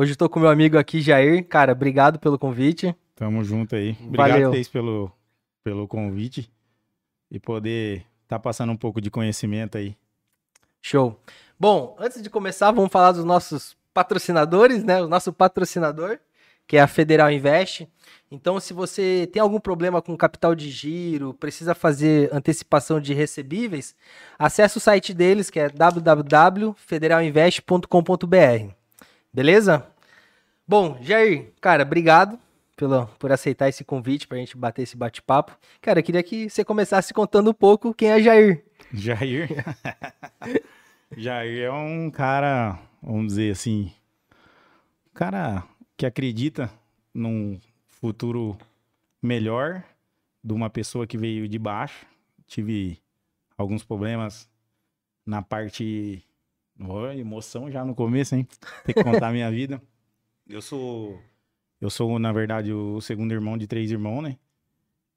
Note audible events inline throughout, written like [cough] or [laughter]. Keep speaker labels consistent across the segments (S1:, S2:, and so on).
S1: Hoje estou com meu amigo aqui, Jair. Cara, obrigado pelo convite.
S2: Tamo junto aí. Obrigado,
S1: Valeu.
S2: Thaís, pelo, pelo convite e poder estar passando um pouco de conhecimento aí.
S1: Show. Bom, antes de começar, vamos falar dos nossos patrocinadores, né? O nosso patrocinador, que é a Federal Invest. Então, se você tem algum problema com capital de giro, precisa fazer antecipação de recebíveis, acesse o site deles, que é www.federalinvest.com.br. Beleza? Bom, Jair, cara, obrigado pelo, por aceitar esse convite pra gente bater esse bate-papo. Cara, eu queria que você começasse contando um pouco quem é Jair.
S2: Jair. [laughs] Jair é um cara, vamos dizer assim, um cara que acredita num futuro melhor de uma pessoa que veio de baixo. Tive alguns problemas na parte. Ó, emoção já no começo, hein? Tem que contar a minha [laughs] vida. Eu sou. Eu sou, na verdade, o segundo irmão de três irmãos, né?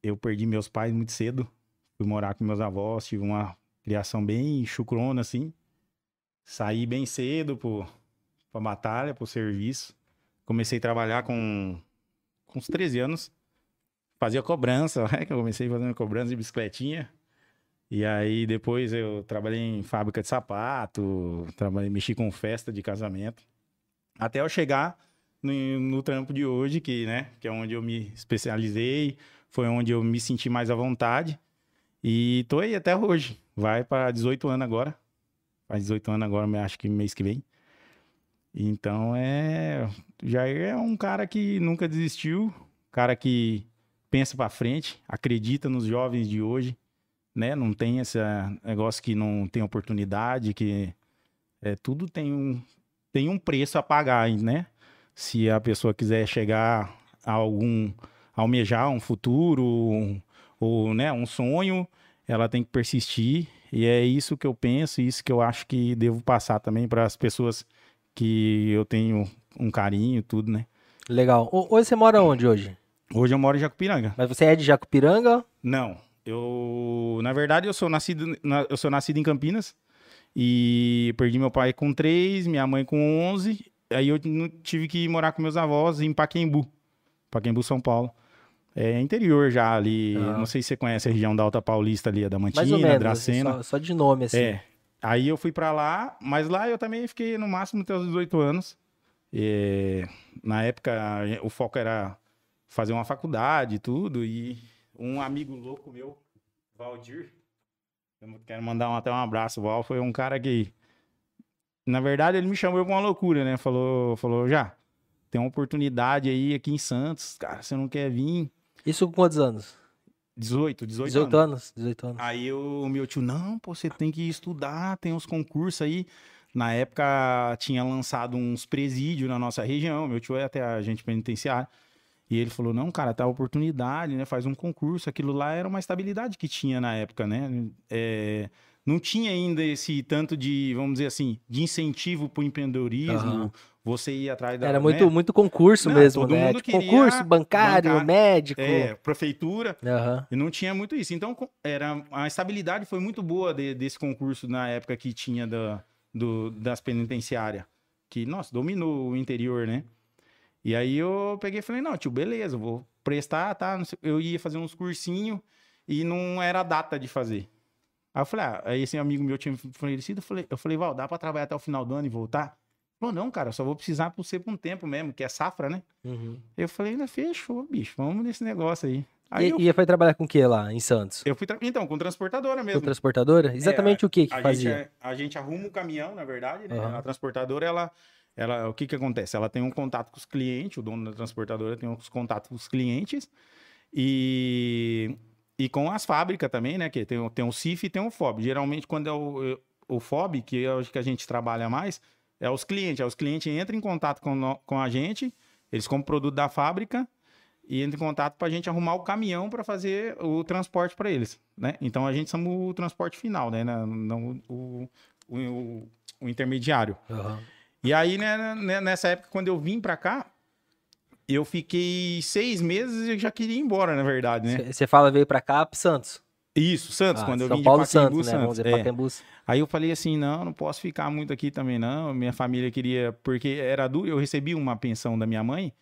S2: Eu perdi meus pais muito cedo. Fui morar com meus avós, tive uma criação bem chucrona, assim. Saí bem cedo pro, pra batalha, pro serviço. Comecei a trabalhar com, com uns 13 anos. Fazia cobrança, [laughs] né? eu comecei fazendo cobrança de bicicletinha. E aí depois eu trabalhei em fábrica de sapato, trabalhei, mexi com festa de casamento. Até eu chegar no, no trampo de hoje, que, né, que é onde eu me especializei, foi onde eu me senti mais à vontade. E tô aí até hoje. Vai para 18 anos agora. Faz 18 anos agora, acho que mês que vem. Então é. Jair é um cara que nunca desistiu, cara que pensa para frente, acredita nos jovens de hoje, né? Não tem esse negócio que não tem oportunidade, que é, tudo tem um, tem um preço a pagar, né? Se a pessoa quiser chegar a algum, almejar um futuro, um, ou né, um sonho, ela tem que persistir. E é isso que eu penso, isso que eu acho que devo passar também para as pessoas que eu tenho um carinho, tudo, né?
S1: Legal. O- Hoje você mora onde hoje?
S2: Hoje eu moro em Jacupiranga.
S1: Mas você é de Jacupiranga?
S2: Não, eu, na verdade, eu sou nascido, na- eu sou nascido em Campinas e perdi meu pai com 3, minha mãe com 11. Aí eu tive que morar com meus avós em Paquembu, Paquembu, São Paulo. É interior já ali,
S1: Ah.
S2: não sei se você conhece a região da Alta Paulista ali, a da
S1: Mais ou menos.
S2: Dracena.
S1: só, só de nome, assim.
S2: É. Aí eu fui pra lá, mas lá eu também fiquei no máximo até os 18 anos. É, na época, o foco era fazer uma faculdade e tudo. E um amigo louco meu, Valdir, eu quero mandar um- até um abraço. O Val foi um cara que, na verdade, ele me chamou pra uma loucura, né? Falou, falou já, tem uma oportunidade aí aqui em Santos, cara, você não quer vir?
S1: Isso com quantos anos?
S2: 18, 18,
S1: 18
S2: anos.
S1: anos? 18 anos.
S2: Aí o meu tio, não, pô, você tem que estudar, tem uns concursos aí. Na época tinha lançado uns presídios na nossa região, meu tio é até agente penitenciário. E ele falou, não, cara, tá a oportunidade, né? Faz um concurso. Aquilo lá era uma estabilidade que tinha na época, né? É, não tinha ainda esse tanto de, vamos dizer assim, de incentivo pro empreendedorismo.
S1: Aham.
S2: Você ir atrás da.
S1: Era muito,
S2: né?
S1: muito concurso
S2: Não,
S1: mesmo,
S2: todo
S1: né?
S2: mundo
S1: Tipo, concurso bancário, médico.
S2: É, prefeitura.
S1: Aham.
S2: E não tinha muito isso. Então, era, a estabilidade foi muito boa de- desse concurso na época que tinha da, do, das penitenciárias. Que, nossa, dominou o interior, né? E aí eu peguei e falei, não, tio, beleza, vou prestar, tá? Eu ia fazer uns cursinhos e não era data de fazer. Aí eu falei, ah, aí esse amigo meu tinha falecido, eu falei, eu falei, Val, dá pra trabalhar até o final do ano e voltar? Falou, não, cara, só vou precisar por ser por um tempo mesmo, que é safra, né?
S1: Uhum.
S2: Eu falei, "Não, fechou, bicho, vamos nesse negócio aí. Aí
S1: E,
S2: eu,
S1: e foi trabalhar com o que lá em Santos?
S2: eu fui, tra- então, com transportadora
S1: Com
S2: mesmo.
S1: transportadora? Exatamente o que que
S2: a
S1: fazia?
S2: Gente, é- a gente arruma o caminhão, na verdade, né?
S1: Aham.
S2: A transportadora, ela, ela, o que que acontece? Ela tem um contato com os clientes, o dono da transportadora tem uns contatos com os clientes e, e com as fábricas também, né? Que tem, o- tem o CIF e tem o FOB. Geralmente, quando é o, o FOB, que é o que a gente trabalha mais, é os clientes. É os clientes entram em contato com, com a gente, eles compram o produto da fábrica e entram em contato para a gente arrumar o caminhão para fazer o transporte para eles, né? Então a gente somos o transporte final, né? Não, não o, o, o- o intermediário.
S1: Aham.
S2: E aí, né, né, nessa época, quando eu vim para cá, eu fiquei seis meses e já queria ir embora, na verdade, né?
S1: Você fala, veio pra cá, pro Santos.
S2: Isso, Santos,
S1: Ah,
S2: quando eu
S1: São
S2: vim
S1: Paulo
S2: de Pacaembu,
S1: Santos, né? Vamos
S2: Santos.
S1: dizer,
S2: é. Aí eu falei assim, não, não posso ficar muito aqui também não. Minha família queria, porque era duro, eu recebi uma pensão da minha mãe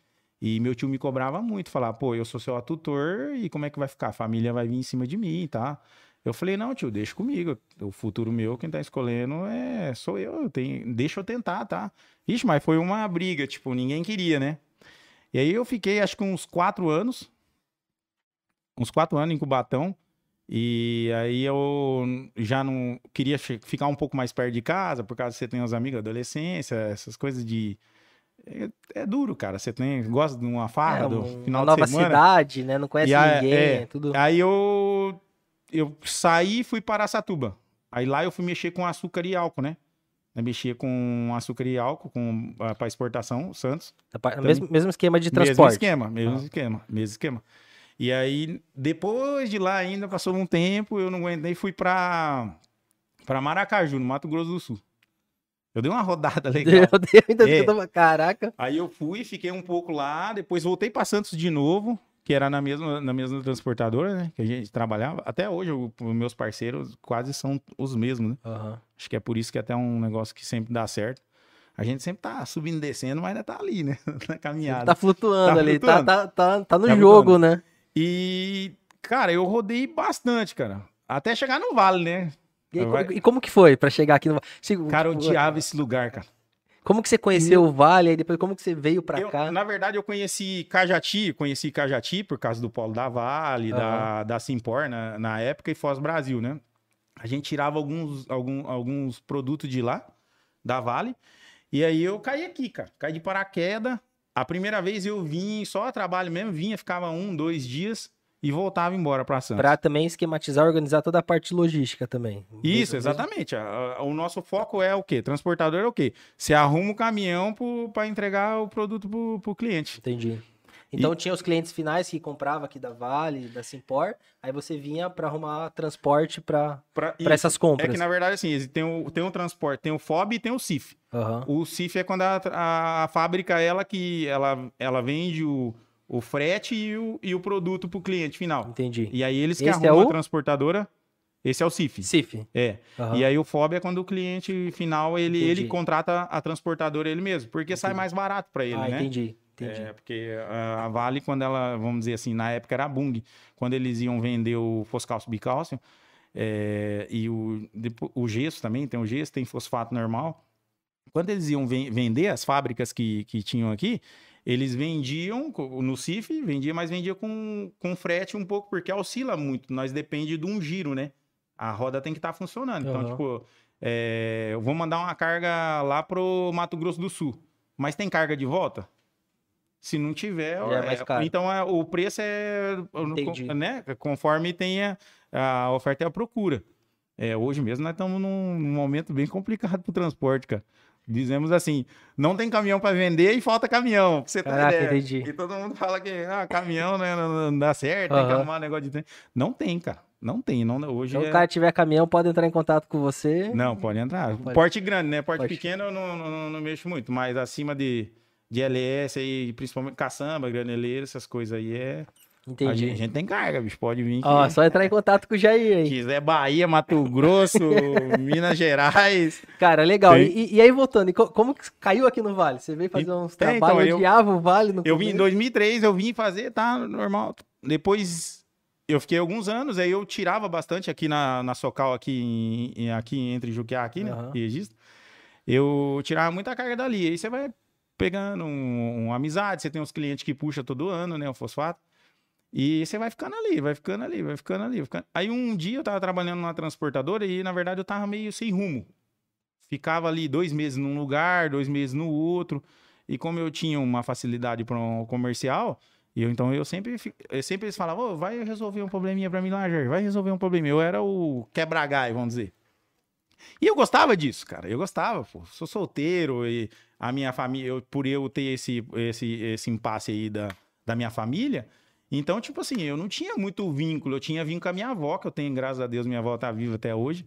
S2: e meu tio me cobrava muito, falar, pô, eu sou seu tutor e como é que vai ficar? A família vai vir em cima de mim, tá? Eu falei, não, tio, deixa comigo. O futuro meu, quem tá escolhendo é sou eu, eu tenho, deixa eu tentar, tá? Ixi, mas foi uma briga, tipo, ninguém queria, né? E aí eu fiquei, acho que uns quatro anos, uns quatro anos em Cubatão. E aí eu já não queria ficar um pouco mais perto de casa, por causa que você tem os amigos da adolescência, essas coisas de. É, é duro, cara. Você tem, gosta de uma farra
S1: É,
S2: do final
S1: uma
S2: de
S1: nova
S2: semana.
S1: cidade, né? Não conhece
S2: E a-
S1: ninguém,
S2: é,
S1: tudo.
S2: Aí eu, eu saí e fui para Araçatuba. Aí lá eu fui mexer com açúcar e álcool, né? Eu mexia com açúcar e álcool com, para exportação, Santos.
S1: Mesmo, mesmo esquema de
S2: Mesmo
S1: transporte.
S2: esquema, mesmo
S1: Ah.
S2: esquema, mesmo esquema. E aí, depois de lá ainda, passou um tempo, eu não aguentei, fui pra, pra Maracaju, no Mato Grosso do Sul. Eu dei uma rodada [laughs] legal.
S1: Meu Deus, ainda
S2: É.
S1: tava- caraca.
S2: Aí eu fui, fiquei um pouco lá, depois voltei pra Santos de novo, que era na mesma, na mesma transportadora, né? Que a gente trabalhava. Até hoje, os meus parceiros quase são os mesmos, né?
S1: Aham.
S2: Acho que é por isso que é até um negócio que sempre dá certo. A gente sempre tá subindo e descendo, mas ainda tá ali, né? [laughs] Na caminhada.
S1: Tá flutuando
S2: Tá
S1: ali,
S2: flutuando.
S1: Tá, tá, tá, tá no
S2: Tá
S1: jogo, né?
S2: E, cara, eu rodei bastante, cara. Até chegar no vale, né?
S1: E, aí,
S2: Vai-
S1: e como que foi pra chegar aqui no
S2: Cara, eu odiava esse lugar, cara.
S1: Como que você conheceu o Vale, aí depois como que você veio pra
S2: Eu-
S1: cá?
S2: na verdade, eu conheci Cajati, conheci Cajati por causa do Polo da Vale, da, da Simpor na, na época e Foz Brasil, né? A gente tirava alguns, algum, alguns produtos de lá, da Vale, e aí eu caí aqui, cara. Caí de paraquedas. A primeira vez eu vim só a trabalho mesmo, vinha, ficava um, dois dias e voltava embora pra Santos.
S1: Pra também esquematizar, organizar toda a parte logística também.
S2: Isso, exatamente. O nosso foco é o quê? Transportador é o quê? Você arruma o caminhão para entregar o produto pro, pro cliente.
S1: Entendi. Então tinha os clientes finais que compravam aqui da Vale, da Simpor, aí você vinha pra arrumar transporte pra essas
S2: É
S1: compras.
S2: que, na verdade, assim, tem o, tem o transporte, tem o FOB e tem o CIF.
S1: Aham.
S2: O CIF é quando a, a, a fábrica, ela que ela, ela vende o, o frete e o, e o produto pro cliente final.
S1: Entendi.
S2: E aí eles que
S1: Esse é
S2: arrumam
S1: o?
S2: a transportadora, esse é o CIF.
S1: CIF.
S2: É.
S1: Aham.
S2: E aí o FOB é quando o cliente final, ele,
S1: Entendi.
S2: ele contrata a transportadora ele mesmo, porque sai
S1: Entendi.
S2: mais barato para ele,
S1: ah,
S2: né?
S1: entendi. Entendi.
S2: É, porque a, a Vale, quando ela, vamos dizer assim, na época era a Bung, quando eles iam vender o foscálcio bicálcio, é, e o, o gesso também, tem o gesso, tem fosfato normal. Quando eles iam ven- vender, as fábricas que, que tinham aqui, eles vendiam no CIF, vendia, mas vendia com, com frete um pouco, porque oscila muito, nós depende de um giro, né? A roda tem que estar funcionando. Então,
S1: Aham.
S2: tipo, é, eu vou mandar uma carga lá pro Mato Grosso do Sul, mas tem carga de volta? Se não tiver,
S1: é mais caro.
S2: então é, o preço é
S1: Entendi.
S2: né, conforme tenha a oferta e a procura. É, hoje mesmo nós estamos num, num momento bem complicado para o transporte, cara. Dizemos assim, não tem caminhão para vender e falta caminhão. Você ter
S1: Caraca,
S2: ideia.
S1: entendi.
S2: E todo mundo fala que ah, caminhão né, não, dá certo, tem que arrumar um negócio de trem. Não tem, cara. Não tem. Não, hoje
S1: Então,
S2: é...
S1: o cara tiver caminhão, pode entrar em contato com você.
S2: Não, pode entrar.
S1: Pode.
S2: Porte grande, né? Porte,
S1: Porte.
S2: pequeno eu não, não, não mexo muito, mas acima de, de LS aí, principalmente caçamba, graneleira, essas coisas aí é. A
S1: Entendi.
S2: gente, a gente tem carga, bicho. Pode vir.
S1: Ó,
S2: que-
S1: só entrar em contato com o Jair aí.
S2: quiser Bahia, Mato Grosso, [laughs] Minas Gerais.
S1: Cara, legal. E, e aí, voltando, co- como que caiu aqui no Vale? Você veio fazer uns
S2: É, então,
S1: trabalhos,
S2: eu-
S1: odiava o Vale no
S2: Eu vim em
S1: começo?
S2: 2003, eu vim fazer, tá normal. Depois eu fiquei alguns anos, aí eu tirava bastante aqui na, na Socal, aqui, em- aqui entre Juquiá, aqui, né? E Registro. Eu tirava muita carga dali. Aí você vai pegando um, uma amizade, você tem uns clientes que puxa todo ano, né? O fosfato. E você vai ficando ali, vai ficando ali, vai ficando ali. vai ficando- Aí um dia eu tava trabalhando numa transportadora e, na verdade, eu tava meio sem rumo. Ficava ali dois meses num lugar, dois meses no outro. E como eu tinha uma facilidade para um comercial, eu, então eu sempre, eu sempre eles falavam, "Ô, vai resolver um probleminha para mim lá, Jair, vai resolver um probleminha. Eu era o quebra-gai, vamos dizer. E eu gostava disso, cara. Eu gostava, pô. Sou solteiro e a minha família, eu- por eu ter esse, esse, esse impasse aí da, da minha família, então, tipo assim, eu não tinha muito vínculo. Eu tinha vínculo com a minha avó, que eu tenho, graças a Deus, minha avó tá viva até hoje.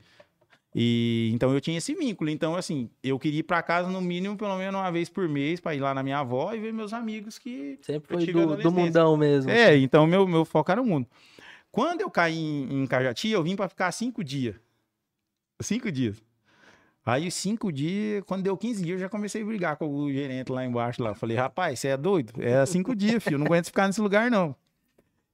S2: E então eu tinha esse vínculo. Então, assim, eu queria ir pra casa no mínimo, pelo menos uma vez por mês, pra ir lá na minha avó e ver meus amigos que
S1: Sempre foi do, do mundão mesmo.
S2: é, então meu, meu foco era o mundo. Quando eu caí em, em Cajati, eu vim para ficar cinco dias. Cinco dias. Aí, cinco dias, quando deu 15 dias, eu já comecei a brigar com o gerente lá embaixo. Lá. Eu falei, rapaz, você é doido? É cinco dias, filho. Eu não aguento ficar nesse lugar, não.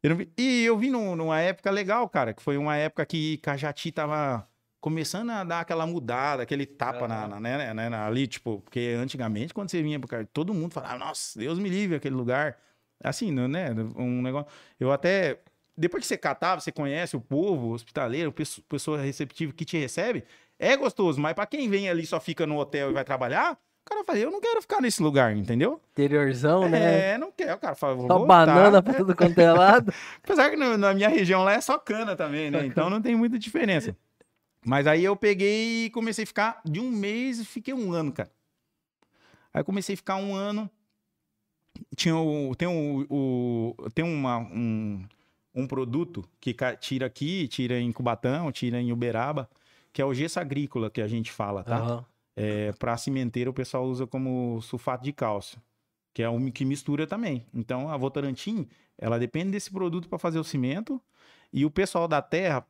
S2: Eu não... E eu vim num, numa época legal, cara, que foi uma época que Cajati tava começando a dar aquela mudada, aquele tapa na, na, né, né, ali, tipo, porque antigamente, quando você vinha pro cara, todo mundo falava, nossa, Deus me livre aquele lugar. Assim, né? Um negócio. Eu até. Depois que você catava, você conhece o povo hospitaleiro, pessoa receptiva que te recebe, é gostoso, mas para quem vem ali só fica no hotel e vai trabalhar, o cara fala, eu não quero ficar nesse lugar, entendeu?
S1: Interiorzão,
S2: é,
S1: né?
S2: É, não quero, o cara fala,
S1: vou Só voltar. banana pra tudo quanto é lado. [laughs]
S2: Apesar que no, na minha região lá é só cana também, né? Então não tem muita diferença. Mas aí eu peguei e comecei a ficar de um mês e fiquei um ano, cara. Aí comecei a ficar um ano. Tinha o, tem o, o tem uma, um, um produto que tira aqui, tira em Cubatão, tira em Uberaba, que é o gesso agrícola que a gente fala, tá? Uhum. É, para cimenteira o pessoal usa como sulfato de cálcio, que é um que mistura também. Então a Votorantim, ela depende desse produto para fazer o cimento e o pessoal da terra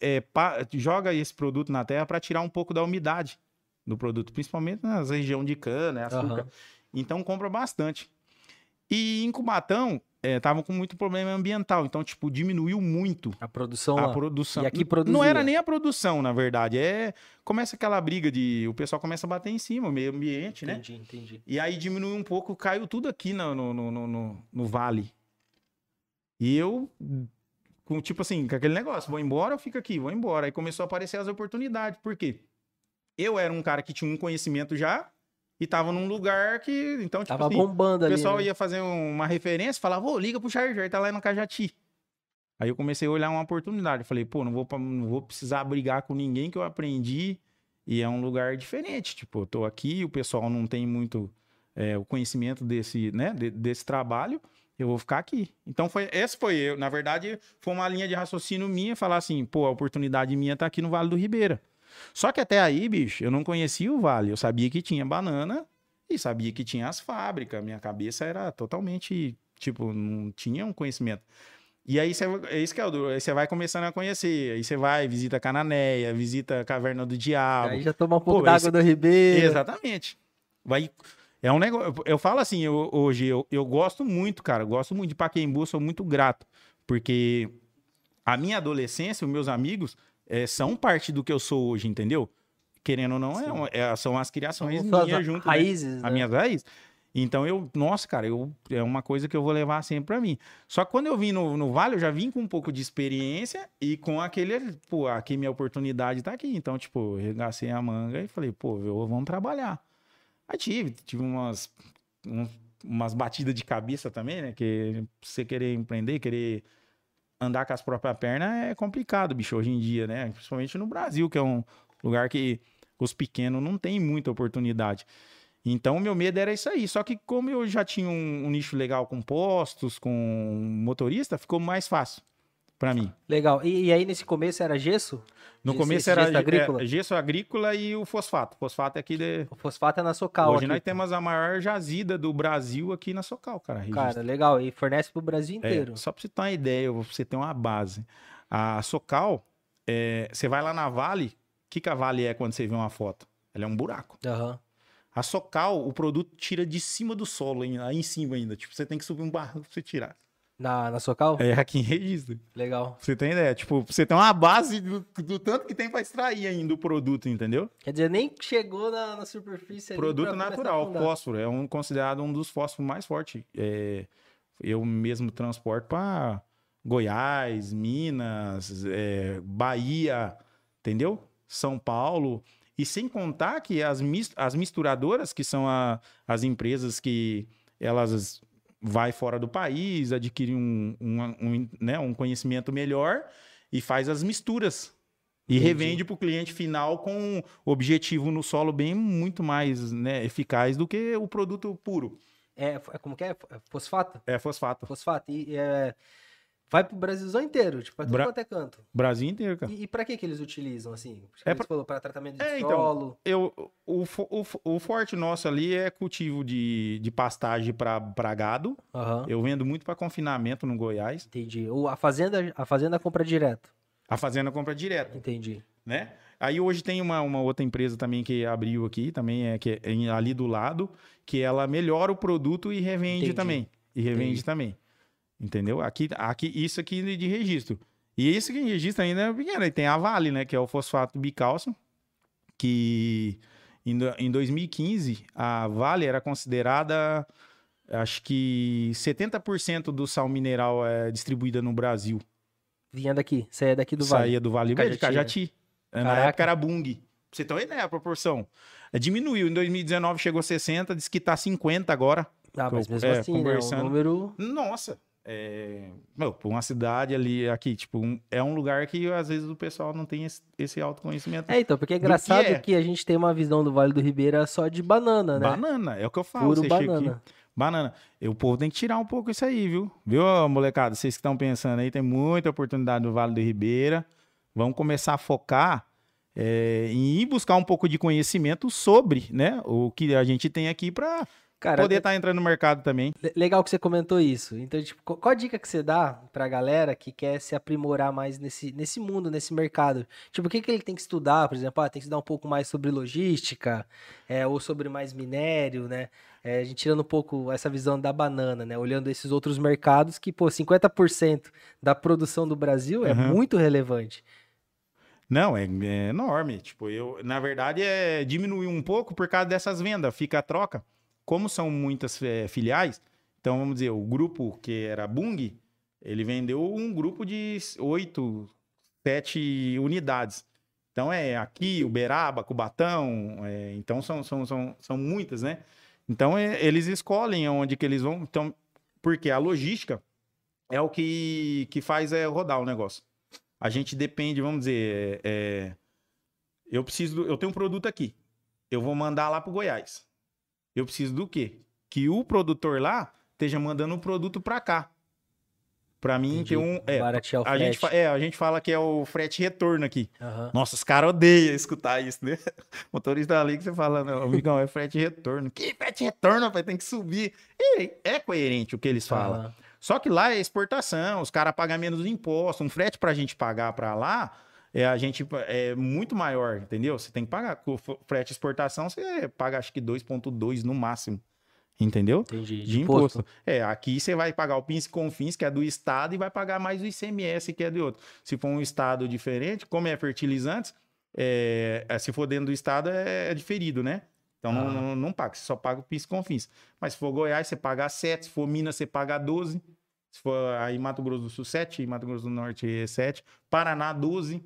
S2: é, pa, joga esse produto na terra para tirar um pouco da umidade do produto, principalmente nas regiões de cana, açúcar. Uhum. Então compra bastante. E em Cubatão, estavam é, com muito problema ambiental, então, tipo, diminuiu muito
S1: a produção.
S2: A
S1: lá.
S2: produção.
S1: E aqui produzia.
S2: Não era nem a produção, na verdade. É. Começa aquela briga de. O pessoal começa a bater em cima, o meio ambiente,
S1: entendi,
S2: né?
S1: Entendi, entendi.
S2: E aí diminuiu um pouco, caiu tudo aqui no, no, no, no, no vale. E eu com tipo assim, com aquele negócio, vou embora ou fico aqui? Vou embora. Aí começou a aparecer as oportunidades. Por quê? Eu era um cara que tinha um conhecimento já e tava num lugar que, então, tipo
S1: tava assim, bombando ali,
S2: o pessoal
S1: né?
S2: ia fazer uma referência, falava, ô, liga pro Charger, tá lá no Cajati. Aí eu comecei a olhar uma oportunidade. falei, pô, não vou, não vou precisar brigar com ninguém que eu aprendi e é um lugar diferente. Tipo, eu tô aqui, o pessoal não tem muito é, o conhecimento desse, né, de, desse trabalho eu vou ficar aqui. Então foi, esse foi eu, na verdade, foi uma linha de raciocínio minha falar assim, pô, a oportunidade minha tá aqui no Vale do Ribeira. Só que até aí, bicho, eu não conhecia o vale, eu sabia que tinha banana e sabia que tinha as fábricas, minha cabeça era totalmente, tipo, não tinha um conhecimento. E aí, cê, é isso que é o duro. Aí você vai começando a conhecer. Aí você vai, visita Cananéia, visita a Caverna do Diabo.
S1: Aí já toma um pouco d'água do Ribeiro.
S2: Exatamente. Vai é um negócio. Eu falo assim, eu, hoje, eu, eu gosto muito, cara. gosto muito de Paquembu, sou muito grato. Porque a minha adolescência, os meus amigos, é, são parte do que eu sou hoje, entendeu? Querendo ou não, é, é, são as criações são minhas junto.
S1: Né? Raízes. Né?
S2: As minhas raízes. Então eu, nossa, cara, eu, é uma coisa que eu vou levar sempre para mim. Só que quando eu vim no, no Vale, eu já vim com um pouco de experiência e com aquele, pô, aqui minha oportunidade tá aqui. Então, tipo, eu regacei a manga e falei, pô, eu, vamos trabalhar. Aí tive, tive umas, um, umas batidas de cabeça também, né? Que você querer empreender, querer andar com as próprias pernas é complicado, bicho, hoje em dia, né? Principalmente no Brasil, que é um lugar que os pequenos não têm muita oportunidade. Então, o meu medo era isso aí. Só que, como eu já tinha um, um nicho legal com postos, com motorista, ficou mais fácil para mim.
S1: Legal. E, e, aí nesse começo era gesso?
S2: No começo era gesso agrícola? É, gesso agrícola e o fosfato. O fosfato é aqui de...
S1: O fosfato é na Socal.
S2: Hoje aqui. nós temos a maior jazida do Brasil aqui na Socal, cara.
S1: Cara, legal. E fornece pro Brasil é, inteiro.
S2: É, só pra você ter uma ideia, pra você ter uma base. A Socal, é, você vai lá na Vale, o que, que a Vale é quando você vê uma foto? Ela é um buraco.
S1: Aham. Uhum.
S2: A Socal, o produto tira de cima do solo, aí em cima ainda. Tipo, você tem que subir um barro pra você tirar.
S1: Na, na Socal?
S2: É, aqui em registro.
S1: Legal.
S2: Você tem ideia? Tipo, você tem uma base do, do tanto que tem para extrair ainda o produto, entendeu?
S1: Quer dizer, nem chegou na, na superfície
S2: Produto natural, fósforo. É um, considerado um dos fósforos mais fortes. É, eu mesmo transporto para Goiás, Minas, é, Bahia, entendeu? São Paulo. E sem contar que as, as misturadoras, que são a, as empresas que elas vai fora do país, adquire um, um, um, né, um conhecimento melhor e faz as misturas. E Entendi. revende para o cliente final com objetivo no solo bem muito mais né, eficaz do que o produto puro.
S1: É, é como que é? Fosfato?
S2: É fosfato.
S1: Fosfato. E é, Vai pro Brasilzão inteiro, tipo, pra tudo
S2: Bra-
S1: quanto é canto.
S2: Brasil inteiro, cara.
S1: E, e pra que que eles utilizam, assim? Acho que
S2: É pra-
S1: falou, pra tratamento de
S2: É, então,
S1: solo.
S2: Eu, o, o, o forte nosso ali é cultivo de, de pastagem para gado.
S1: Aham,
S2: Eu vendo muito para confinamento no Goiás.
S1: entendi. Ou a fazenda, a fazenda compra direto.
S2: A fazenda compra direto,
S1: Entendi.
S2: né? Aí hoje tem uma, uma outra empresa também que abriu aqui, também é, que é ali do lado, que ela melhora o produto e revende
S1: Entendi.
S2: também. E revende
S1: Entendi.
S2: também. Entendeu? Aqui, aqui, isso aqui de registro. E isso que em registro ainda é pequeno. E tem a Vale, né? Que é o fosfato bicálcio, que em, em 2015 a Vale era considerada, acho que 70% do sal mineral é distribuída no Brasil.
S1: Vinha daqui, saía daqui do Vale.
S2: Saía do Vale Verde,
S1: Cajati,
S2: Cajati. Na época era Bung. Pra você ter uma ideia, a proporção. É, Diminuiu. Em 2019 chegou a 60, diz que tá 50 agora.
S1: Ah, mas mesmo
S2: É,
S1: assim, né? O
S2: conversando.
S1: número.
S2: Nossa. É... Meu, pra uma cidade ali, aqui, tipo, um- é um lugar que às vezes o pessoal não tem esse, esse autoconhecimento.
S1: É, então, porque é
S2: Do que
S1: engraçado
S2: é.
S1: que a gente tem uma visão do Vale do Ribeira só de banana, né?
S2: Banana, é o que eu falo.
S1: Puro
S2: você chega aqui,
S1: banana.
S2: Banana. E o povo tem que tirar um pouco isso aí, viu? Viu, molecada? Vocês que estão pensando aí, tem muita oportunidade no Vale do Ribeira. Vamos começar a focar é, em ir buscar um pouco de conhecimento sobre, né? O que a gente tem aqui para
S1: Cara,
S2: poder estar entrando no mercado também.
S1: le- legal que você comentou isso. Então, tipo, qual a dica que você dá pra galera que quer se aprimorar mais nesse, nesse mundo, nesse mercado? Tipo, o que, que ele tem que estudar? Por exemplo, ah, tem que estudar um pouco mais sobre logística, é, ou sobre mais minério, né? É, a gente tirando um pouco essa visão da banana, né? Olhando esses outros mercados que, pô, 50% da produção do Brasil é muito relevante.
S2: Não, é, é enorme. Tipo, eu, na verdade, é diminuir um pouco por causa dessas vendas, fica a troca. Como são muitas é, filiais, então vamos dizer, o grupo que era Bung, ele vendeu um grupo de oito, sete unidades. Então é aqui, Uberaba, Cubatão, é, então são, são, são, são muitas, né? Então é, eles escolhem onde que eles vão. Então, porque a logística é o que, que faz é, rodar o negócio. A gente depende, vamos dizer, é, é, eu preciso, eu tenho um produto aqui, eu vou mandar lá para Goiás. Eu preciso do quê? Que o produtor lá esteja mandando o produto para cá. Para mim
S1: Entendi.
S2: ter um, é,
S1: Baratear o
S2: a gente,
S1: frete.
S2: é, a gente fala que é o frete retorno aqui.
S1: Aham.
S2: Nossa, os caras odeiam escutar isso, né? [laughs] Motorista ali que você fala, não, amigão, é frete retorno. Que frete retorno, rapaz? Tem que subir. E é coerente o que eles falam.
S1: Aham.
S2: Só que lá é exportação, os caras pagam menos imposto. Um frete pra gente pagar pra lá, é, a gente é muito maior, entendeu? Você tem que pagar. Com frete exportação, você paga acho que 2,2 no máximo. Entendeu?
S1: Entendi.
S2: De imposto. É, aqui você vai pagar o PINS e CONFINS, que é do estado, e vai pagar mais o ICMS, que é de outro. Se for um estado diferente, como é fertilizantes, é, é, se for dentro do estado, é, é diferido, né? Então não,
S1: Ah.
S2: não, não paga, você só paga o PIS e CONFINS. Mas se for Goiás, você paga 7, se for Minas, você paga 12. Se for aí Mato Grosso do Sul, 7, Mato Grosso do Norte, 7. Paraná, 12.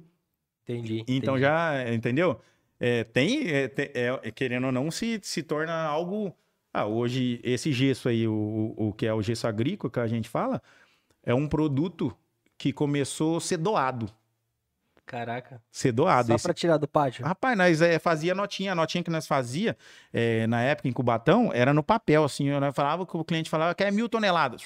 S1: Entendi.
S2: Então
S1: entendi.
S2: já, entendeu? É, tem, é, te- é, querendo ou não, se, se torna algo. Ah, hoje, esse gesso aí, o, o que é o gesso agrícola que a gente fala, é um produto que começou a ser doado.
S1: Caraca.
S2: Ser doado.
S1: Só
S2: Esse-
S1: pra tirar do pátio.
S2: Rapaz, nós é, fazia notinha, a notinha que nós fazia é, na época em Cubatão era no papel, assim, eu nós falava que o cliente falava que é mil toneladas.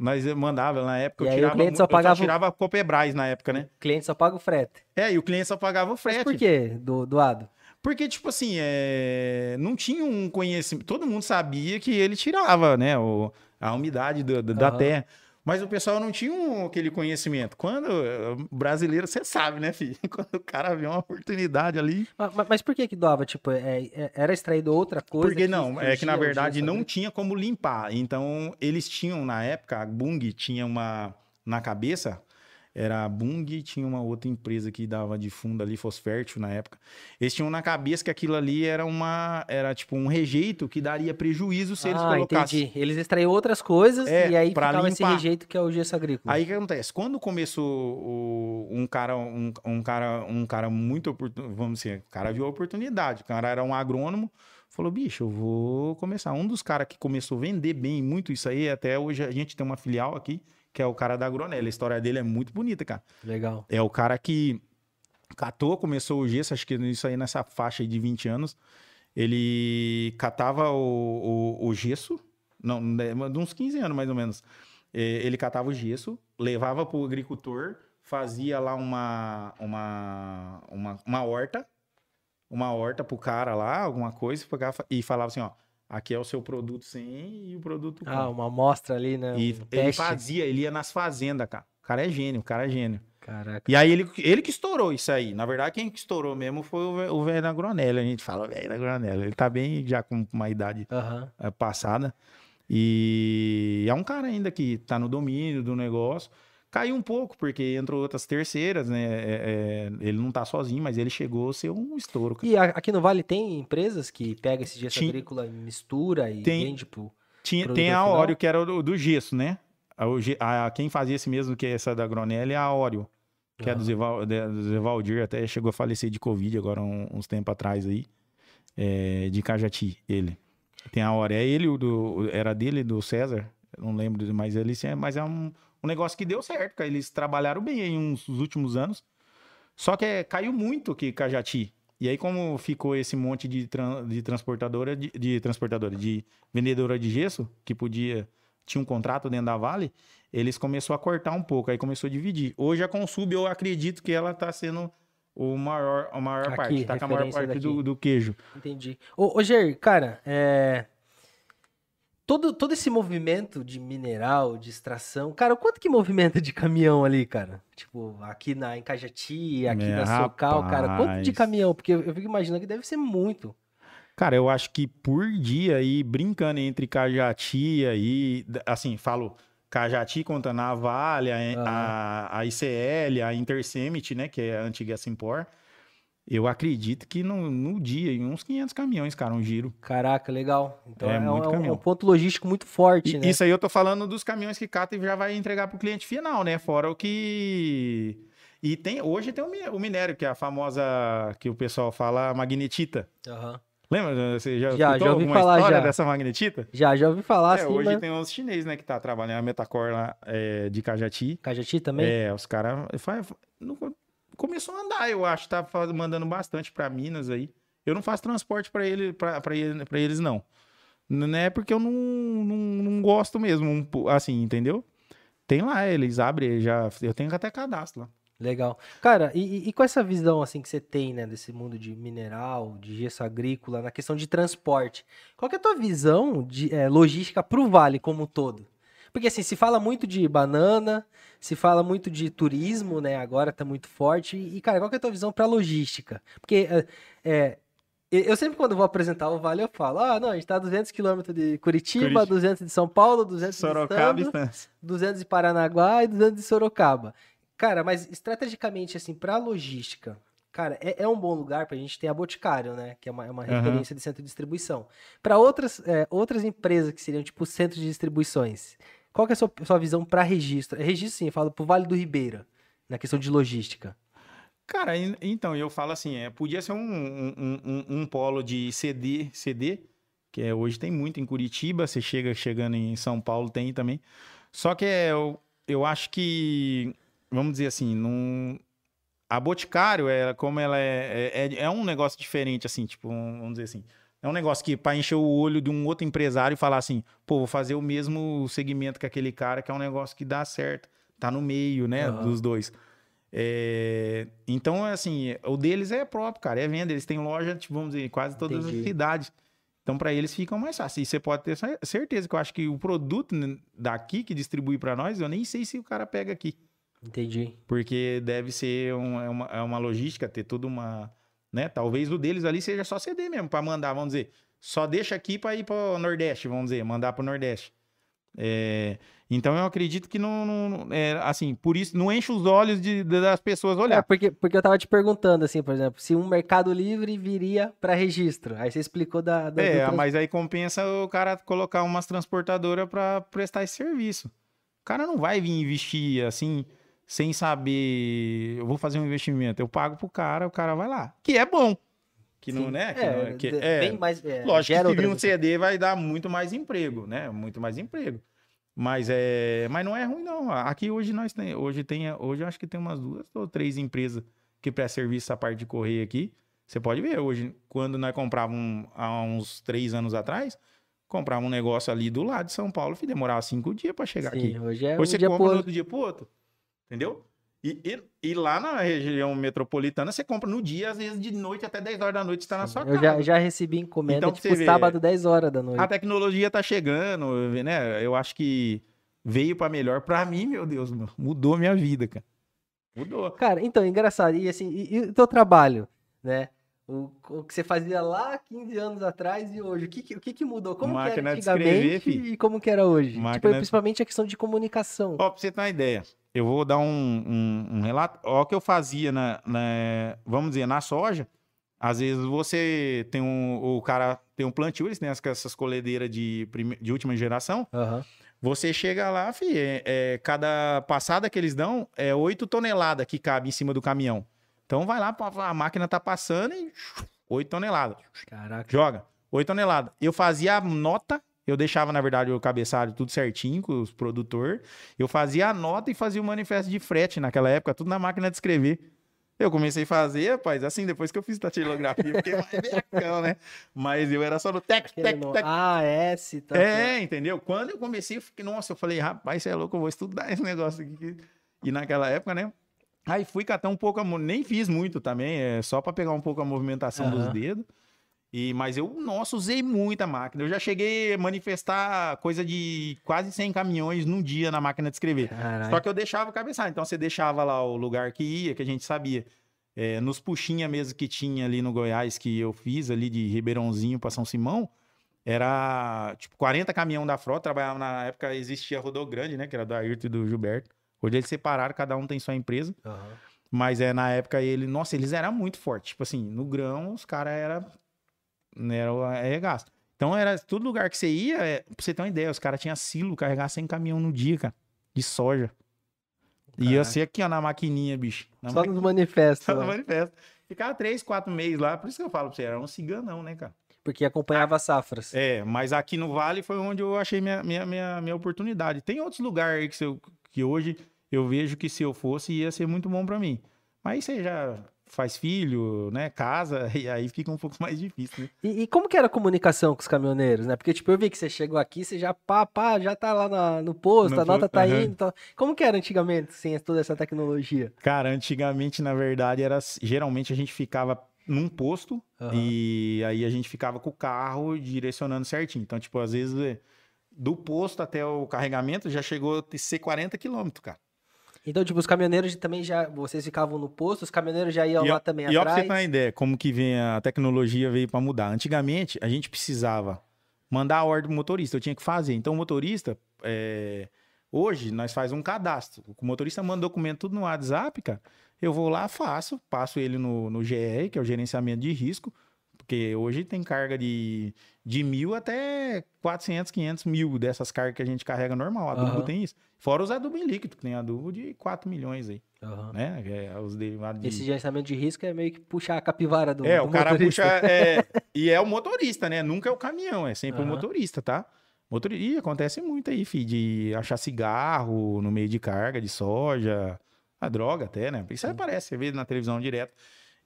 S2: Nós mandava na época,
S1: E
S2: eu
S1: aí o
S2: tirava,
S1: cliente só pagava o-
S2: tirava Copebras na época, né?
S1: O cliente só paga o frete.
S2: É, e o cliente só pagava o
S1: Mas
S2: frete.
S1: por quê? Do, doado?
S2: Porque, tipo assim, é, não tinha um conhecimento. Todo mundo sabia que ele tirava, né? O, a umidade do- do- da
S1: Aham.
S2: terra. Mas o pessoal não tinha um- aquele conhecimento. Quando eh, brasileiro, você sabe, né, filho? [laughs] Quando o cara vê uma oportunidade ali.
S1: Mas, mas- por que que doava? Tipo, é- é- era extraído outra coisa?
S2: Porque não, é que na
S1: o
S2: verdade não tinha como limpar. Então, eles tinham, na época, a Bung tinha uma. Na cabeça, era a Bung e tinha uma outra empresa que dava de fundo ali, Fosfértil, na época. Eles tinham na cabeça que aquilo ali era uma. Era tipo um rejeito que daria prejuízo se eles
S1: ah,
S2: colocassem.
S1: entendi. Eles extraíam outras coisas
S2: É,
S1: e aí ficava esse
S2: limpar.
S1: rejeito que é o gesso agrícola.
S2: Aí o que acontece? Quando começou o- um cara, um, um cara, um cara muito oportuno, vamos dizer, o cara viu a oportunidade. O cara era um agrônomo, falou: bicho, eu vou começar. Um dos caras que começou a vender bem muito isso aí, até hoje a gente tem uma filial aqui, que é o cara da Agronela. A história dele é muito bonita, cara.
S1: Legal.
S2: É o cara que catou, começou o gesso, acho que isso aí nessa faixa aí de 20 anos. Ele catava o, o, o gesso, não, né, de uns 15 anos mais ou menos. eh, ele catava o gesso, levava pro agricultor, fazia lá uma, uma, uma, uma horta, uma horta pro cara lá, alguma coisa, e falava assim, ó, aqui é o seu produto sem e o produto com.
S1: Ah, uma amostra ali, né?
S2: e
S1: um
S2: ele
S1: teste.
S2: fazia, ele ia nas fazendas, cara. O cara é gênio, o cara é gênio.
S1: Caraca.
S2: E aí ele, ele que estourou isso aí. Na verdade, quem que estourou mesmo foi o ve- o velho da Gronelli. A gente fala velho da Gronelli. Ele tá bem já com uma idade é, passada. E é um cara ainda que tá no domínio do negócio. Caiu um pouco, porque entrou outras terceiras, né? É, é, ele não tá sozinho, mas ele chegou a ser um estouro. cara.
S1: E aqui no Vale tem empresas que pegam esse gesso
S2: Tinha-
S1: agrícola, mistura e
S2: Tem.
S1: vende pro...
S2: Tinha, tem a? Oreo, que era o do, do gesso, né? A, a- quem fazia esse mesmo que essa da Gronelli é a Oreo, que é do Zevaldir, até chegou a falecer de Covid agora um- uns tempos atrás aí, é, de Cajati, ele. Tem a Oreo, é ele, o do, era dele, do César, não lembro, mas ele mas é um, um negócio que deu certo, cara. eles trabalharam bem aí uns nos últimos anos, só que é, caiu muito aqui Cajati. E aí, como ficou esse monte de, tran- de transportadora, de, de transportadora, de vendedora de gesso, que podia, tinha um contrato dentro da Vale, eles começaram a cortar um pouco, aí começou a dividir. Hoje a Consub, eu acredito que ela tá sendo o maior, a maior
S1: Aqui,
S2: parte, tá com a maior parte do, do queijo.
S1: Entendi. Ô, ô Ger, cara, é... Todo, todo esse movimento de mineral, de extração, cara, quanto que movimenta de caminhão ali, cara? Tipo, aqui na em Cajati, aqui
S2: É,
S1: na Socal, cara, quanto de caminhão? Porque eu, eu fico imaginando que deve ser muito.
S2: Cara, eu acho que por dia aí, brincando entre Cajati aí, assim, falo Cajati contando a Vale, a, a, a ICL, a Intersemit, né, que é a antiga Simpor, eu acredito que no, no dia, em uns 500 caminhões, cara, um giro.
S1: Caraca, legal. Então
S2: É
S1: é, um,
S2: muito
S1: é um- é um ponto logístico muito forte,
S2: E-
S1: né?
S2: Isso aí eu tô falando dos caminhões que cata e já vai entregar pro cliente final, né? Fora o que. E tem, hoje tem o mi- o minério, que é a famosa, que o pessoal fala, magnetita.
S1: Aham.
S2: Lembra? Você já,
S1: Já, já ouvi
S2: alguma
S1: falar,
S2: história
S1: já.
S2: dessa magnetita?
S1: Já, já ouvi falar,
S2: é,
S1: assim,
S2: hoje
S1: mas...
S2: tem uns chineses, né, que tá trabalhando a Metacor lá é, de Cajati.
S1: Cajati também?
S2: É, os caras começou a andar, eu acho, tá mandando bastante pra Minas aí. Eu não faço transporte pra ele, pra, ele, eles, não. Não é porque eu não, não, não gosto mesmo, assim, entendeu? Tem lá, eles abrem, já, eu tenho até cadastro lá.
S1: Legal. Cara, e, e- com essa visão assim que você tem, né, desse mundo de mineral, de gesso agrícola, na questão de transporte, qual que é a tua visão de eh, logística pro Vale como um todo? Porque assim, se fala muito de banana, se fala muito de turismo, né, agora tá muito forte, e cara, qual que é a tua visão pra logística? Porque eh, eh, eu sempre quando vou apresentar o Vale eu falo, ah, não, a gente tá a 200 quilômetros de Curitiba,
S2: Curitiba.
S1: 200 de São Paulo, 200
S2: Sorocaba,
S1: de
S2: Estância.
S1: 200 de Paranaguá e 200 de Sorocaba. Cara, mas estrategicamente, assim, pra logística, cara, é, é um bom lugar pra gente ter a Boticário, né? Que é uma, é uma referência de centro de distribuição. Pra outras, é, outras empresas que seriam, tipo, centros de distribuições, qual que é a sua, sua visão pra registro? É registro, sim, eu falo pro Vale do Ribeira, na questão de logística.
S2: Cara, en- então, eu falo assim, é, podia ser um, um, um- um- polo de CD, CD, que é, hoje tem muito em Curitiba, você chega chegando em São Paulo, tem também. Só que é, eu, eu acho que, vamos dizer assim, não, a Boticário, é, como ela é, é, é um negócio diferente, assim, tipo, vamos dizer assim, é um negócio que para encher o olho de um outro empresário e falar assim, pô, vou fazer o mesmo segmento que aquele cara, que é um negócio que dá certo, tá no meio, né,
S1: Aham.
S2: dos dois. É, então, assim, o deles é próprio, cara, é venda. Eles têm loja, tipo, vamos dizer, quase todas
S1: Entendi.
S2: as cidades. Então, para eles fica mais fácil. E você pode ter cer- certeza que eu acho que o produto daqui que distribui para nós, eu nem sei se o cara pega aqui.
S1: Entendi.
S2: Porque deve ser um- é uma, é uma logística, ter toda uma. Né? Talvez o deles ali seja só CD mesmo, para mandar, vamos dizer. Só deixa aqui para ir para o Nordeste, vamos dizer, mandar para o Nordeste. É, então eu acredito que não, não- é, assim, por isso não enche os olhos de- de- das pessoas
S1: É,
S2: olhar.
S1: porque, porque eu tava te perguntando, assim, por exemplo, se um Mercado Livre viria pra registro. Aí você explicou da... da-
S2: É,
S1: trans-
S2: mas aí compensa o cara colocar umas transportadoras para prestar esse serviço. O cara não vai vir investir assim, sem saber, eu vou fazer um investimento, eu pago pro cara, o cara vai lá. Que é bom. Que não, né? Que
S1: É,
S2: não é, que- é,
S1: bem mais... é,
S2: lógico que vir um CD vai dar muito mais emprego, né? Muito mais emprego. Mas é, mas não é ruim não. Aqui hoje nós tem, hoje tem, hoje eu acho que tem umas duas ou três empresas que prestam serviço essa parte de correio aqui. Você pode ver hoje, quando nós comprávamos há uns três anos atrás, comprava um negócio ali do lado de São Paulo e demorava cinco dias para chegar
S1: Sim,
S2: aqui.
S1: hoje é
S2: Hoje
S1: um
S2: você
S1: dia
S2: compra
S1: pro
S2: no outro dia pro outro. Entendeu? E, e, e lá na região metropolitana, você compra no dia, às vezes de noite até 10 horas da noite, está na sua
S1: Eu
S2: casa.
S1: já, já recebi encomenda,
S2: Então,
S1: tipo,
S2: vê,
S1: sábado, 10 horas da noite.
S2: A tecnologia tá chegando, né? Eu acho que veio para melhor. Para mim, meu Deus, mudou minha vida, cara. Mudou.
S1: Cara, então, engraçado. E assim, e, e o teu trabalho, né? O, o que você fazia lá 15 anos atrás e hoje, o que, que- o que, que mudou? Como que
S2: Máquina
S1: era
S2: de escrever,
S1: antigamente e como que era hoje? Tipo,
S2: Máquina-
S1: principalmente a questão de comunicação.
S2: Ó, pra você ter uma ideia, eu vou dar um, um, um relato. Ó, o que eu fazia na, na- vamos dizer, na soja. Às vezes você tem um, o cara tem um plantio, eles têm as- essas colhedeiras de, prime- de última geração.
S1: Aham.
S2: Você chega lá, fi, é, é, cada passada que eles dão é 8 toneladas que cabe em cima do caminhão. Então vai lá, a máquina tá passando e 8 toneladas.
S1: Caraca.
S2: Joga. 8 toneladas. Eu fazia a nota, eu deixava, na verdade, o cabeçalho tudo certinho com os produtores. Eu fazia a nota e fazia o manifesto de frete naquela época, tudo na máquina de escrever. Eu comecei a fazer, rapaz, assim, depois que eu fiz datilografia, porque é becão, né? Mas eu era só no tec, tec, tec.
S1: Ah, S, tá.
S2: É, entendeu? Quando eu comecei, eu fiquei, nossa, eu falei, rapaz, você é louco, eu vou estudar esse negócio aqui. E naquela época, né? Aí fui catar um pouco, a nem fiz muito também, é só pra pegar um pouco a movimentação dos
S1: Aham.
S2: dedos. E, mas eu, nossa, usei muita máquina. Eu já cheguei a manifestar coisa de quase 100 caminhões num dia na máquina de escrever. Só que eu deixava o cabeçalho. Então você deixava lá o lugar que ia, que a gente sabia. É, nos puxinha mesmo que tinha ali no Goiás, que eu fiz ali de Ribeirãozinho para São Simão, era tipo 40 caminhão da frota. Trabalhava na época, existia a Rodogrande, né? Que era do Ayrton e do Gilberto. Hoje eles separaram, cada um tem sua empresa.
S1: Aham.
S2: Mas é na época ele, nossa, eles eram muito fortes. Tipo assim, no grão, os caras eram. Era o arregaço. Então era todo lugar que você ia, é, pra você ter uma ideia, os caras tinham silo, carregar 100 caminhão no dia, cara, de soja. E ia
S1: Caraca.
S2: ser aqui, ó, na maquininha, bicho. Na
S1: Só nos manifestos.
S2: Só no
S1: lá.
S2: manifesto. Ficava três, quatro meses lá, por isso que eu falo pra você, era um ciganão, né, cara?
S1: Porque acompanhava as safras.
S2: É, mas aqui no Vale foi onde eu achei minha, minha, minha, minha oportunidade. Tem outros lugares que, eu- que hoje eu vejo que se eu fosse ia ser muito bom pra mim. Mas você já faz filho, né, casa, [laughs] e aí fica um pouco mais difícil, né?
S1: E, e como que era a comunicação com os caminhoneiros, né? Porque, tipo, eu vi que você chegou aqui, você já pá, pá, já tá lá na- no posto,
S2: No
S1: a nota
S2: posto,
S1: tá
S2: aham.
S1: indo. Tá... Como que era antigamente, sem toda essa tecnologia?
S2: Cara, antigamente, na verdade, era geralmente a gente ficava num posto
S1: Aham.
S2: e aí a gente ficava com o carro direcionando certinho. Então, tipo, às vezes é, do posto até o carregamento já chegou a ser 40 quilômetros, cara.
S1: Então, tipo, os caminhoneiros também já. Vocês ficavam no posto, os caminhoneiros já iam
S2: E,
S1: lá também
S2: e ó, pra você
S1: atrás.
S2: ter uma ideia, como que vem a tecnologia veio para mudar. Antigamente, a gente precisava mandar a ordem pro motorista, eu tinha que fazer. Então, o motorista, é, hoje, nós faz um cadastro. O motorista manda documento tudo no WhatsApp, cara. Eu vou lá, faço, passo ele no, no GR, que é o gerenciamento de risco, porque hoje tem carga de, de mil até 400, 500 mil dessas cargas que a gente carrega normal. Adubo
S1: Aham.
S2: tem isso. Fora os adubo em líquido, que tem adubo de 4 milhões aí,
S1: Aham.
S2: né? É os derivados de...
S1: Esse gerenciamento de risco é meio que puxar a capivara do.
S2: É,
S1: do
S2: o cara
S1: motorista.
S2: puxa. é, [laughs] e é o motorista, né? Nunca é o caminhão, é sempre o
S1: Aham.
S2: motorista, tá? Motor... E acontece muito aí, fi, de achar cigarro no meio de carga de soja, a droga até, né? Isso aí aparece, você vê na televisão direto.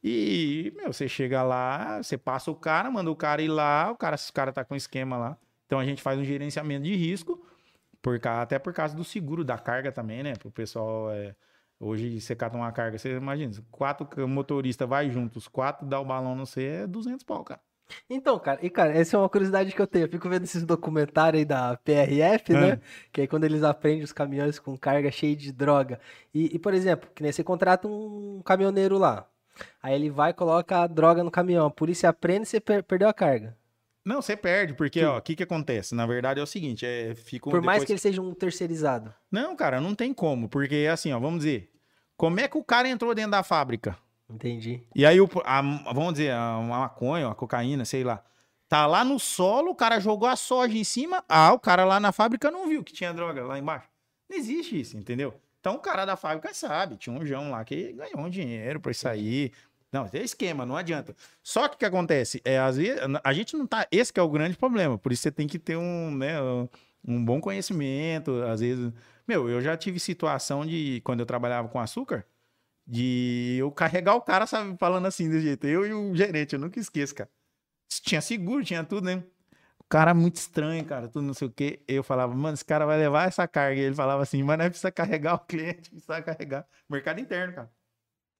S2: E, meu, você chega lá, você passa o cara, manda o cara ir lá, o cara, o cara tá com esquema lá. Então a gente faz um gerenciamento de risco, por, até por causa do seguro da carga também, né? Pro pessoal. É, hoje você cata uma carga, você imagina, quatro motoristas vai juntos, quatro dá o balão no C, é 200 pau, cara.
S1: Então, cara, e cara, essa é uma curiosidade que eu tenho. Eu fico vendo esses documentários aí da PRF, né?
S2: Ah.
S1: Que aí quando eles aprendem os caminhões com carga cheia de droga. E, e, por exemplo, que nem você contrata um caminhoneiro lá. Aí ele vai e coloca a droga no caminhão. A polícia aprende e você per- perdeu a carga.
S2: Não, você perde, porque, ó, o que que acontece? Na verdade é o seguinte, é, fica um-
S1: Por mais
S2: depois-
S1: que ele seja um terceirizado.
S2: Não, cara, não tem como, porque assim, ó, vamos dizer, como é que o cara entrou dentro da fábrica?
S1: Entendi.
S2: E aí, o, a- vamos dizer, a, uma maconha, a cocaína, sei lá. Tá lá no solo, o cara jogou a soja em cima. Ah, o cara lá na fábrica não viu que tinha droga lá embaixo. Não existe isso, entendeu? Então o cara da fábrica sabe, tinha um João lá que ganhou um dinheiro pra isso aí. Não, tem esquema, não adianta. Só que o que acontece? É, às vezes, a gente não tá. Esse é o grande problema. Por isso você tem que ter um, né, um bom conhecimento. Às vezes. Meu, eu já tive situação de, quando eu trabalhava com açúcar, de eu carregar o cara, sabe, falando assim desse jeito. Eu e o gerente, eu nunca esqueço, cara. Tinha seguro, tinha tudo, né? O caras muito estranhos, cara, tudo não sei o quê. Eu falava, mano, esse cara vai levar essa carga. E ele falava assim, mas não é precisa carregar o [laughs] cliente, precisa carregar. Mercado interno, cara.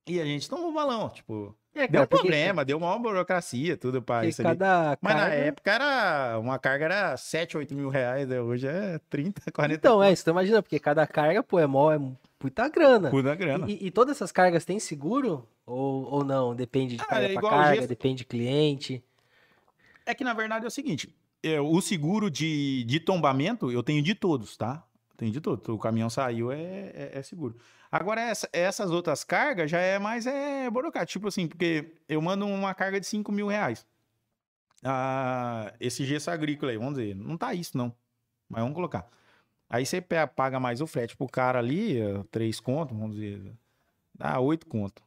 S2: E a gente tomou balão, tipo,
S1: É,
S2: deu
S1: porque-
S2: problema, deu uma burocracia, tudo
S1: porque
S2: isso ali.
S1: cada
S2: Mas na época era, uma carga era 7, 8 mil reais, né? hoje é 30, 40 [laughs]
S1: Então, é, isso tu imagina, porque cada carga, pô, é, mó, é muita grana.
S2: Puta grana.
S1: E, e todas essas cargas têm seguro? Ou, ou não? Depende de
S2: Ah,
S1: carga
S2: é
S1: carga,
S2: gesso.
S1: depende de cliente.
S2: É que na verdade é o seguinte: é, o seguro de, de tombamento eu tenho de todos, tá? Tenho de todos. O caminhão saiu, é, é, é seguro. Agora, essa- essas outras cargas já é mais é, burocrático. Tipo assim, porque eu mando uma carga de 5 mil reais. Ah, esse gesso agrícola aí, vamos dizer, não tá isso, não. Mas vamos colocar. Aí você paga mais o frete pro cara ali, 3 conto, vamos dizer, dá 8 conto.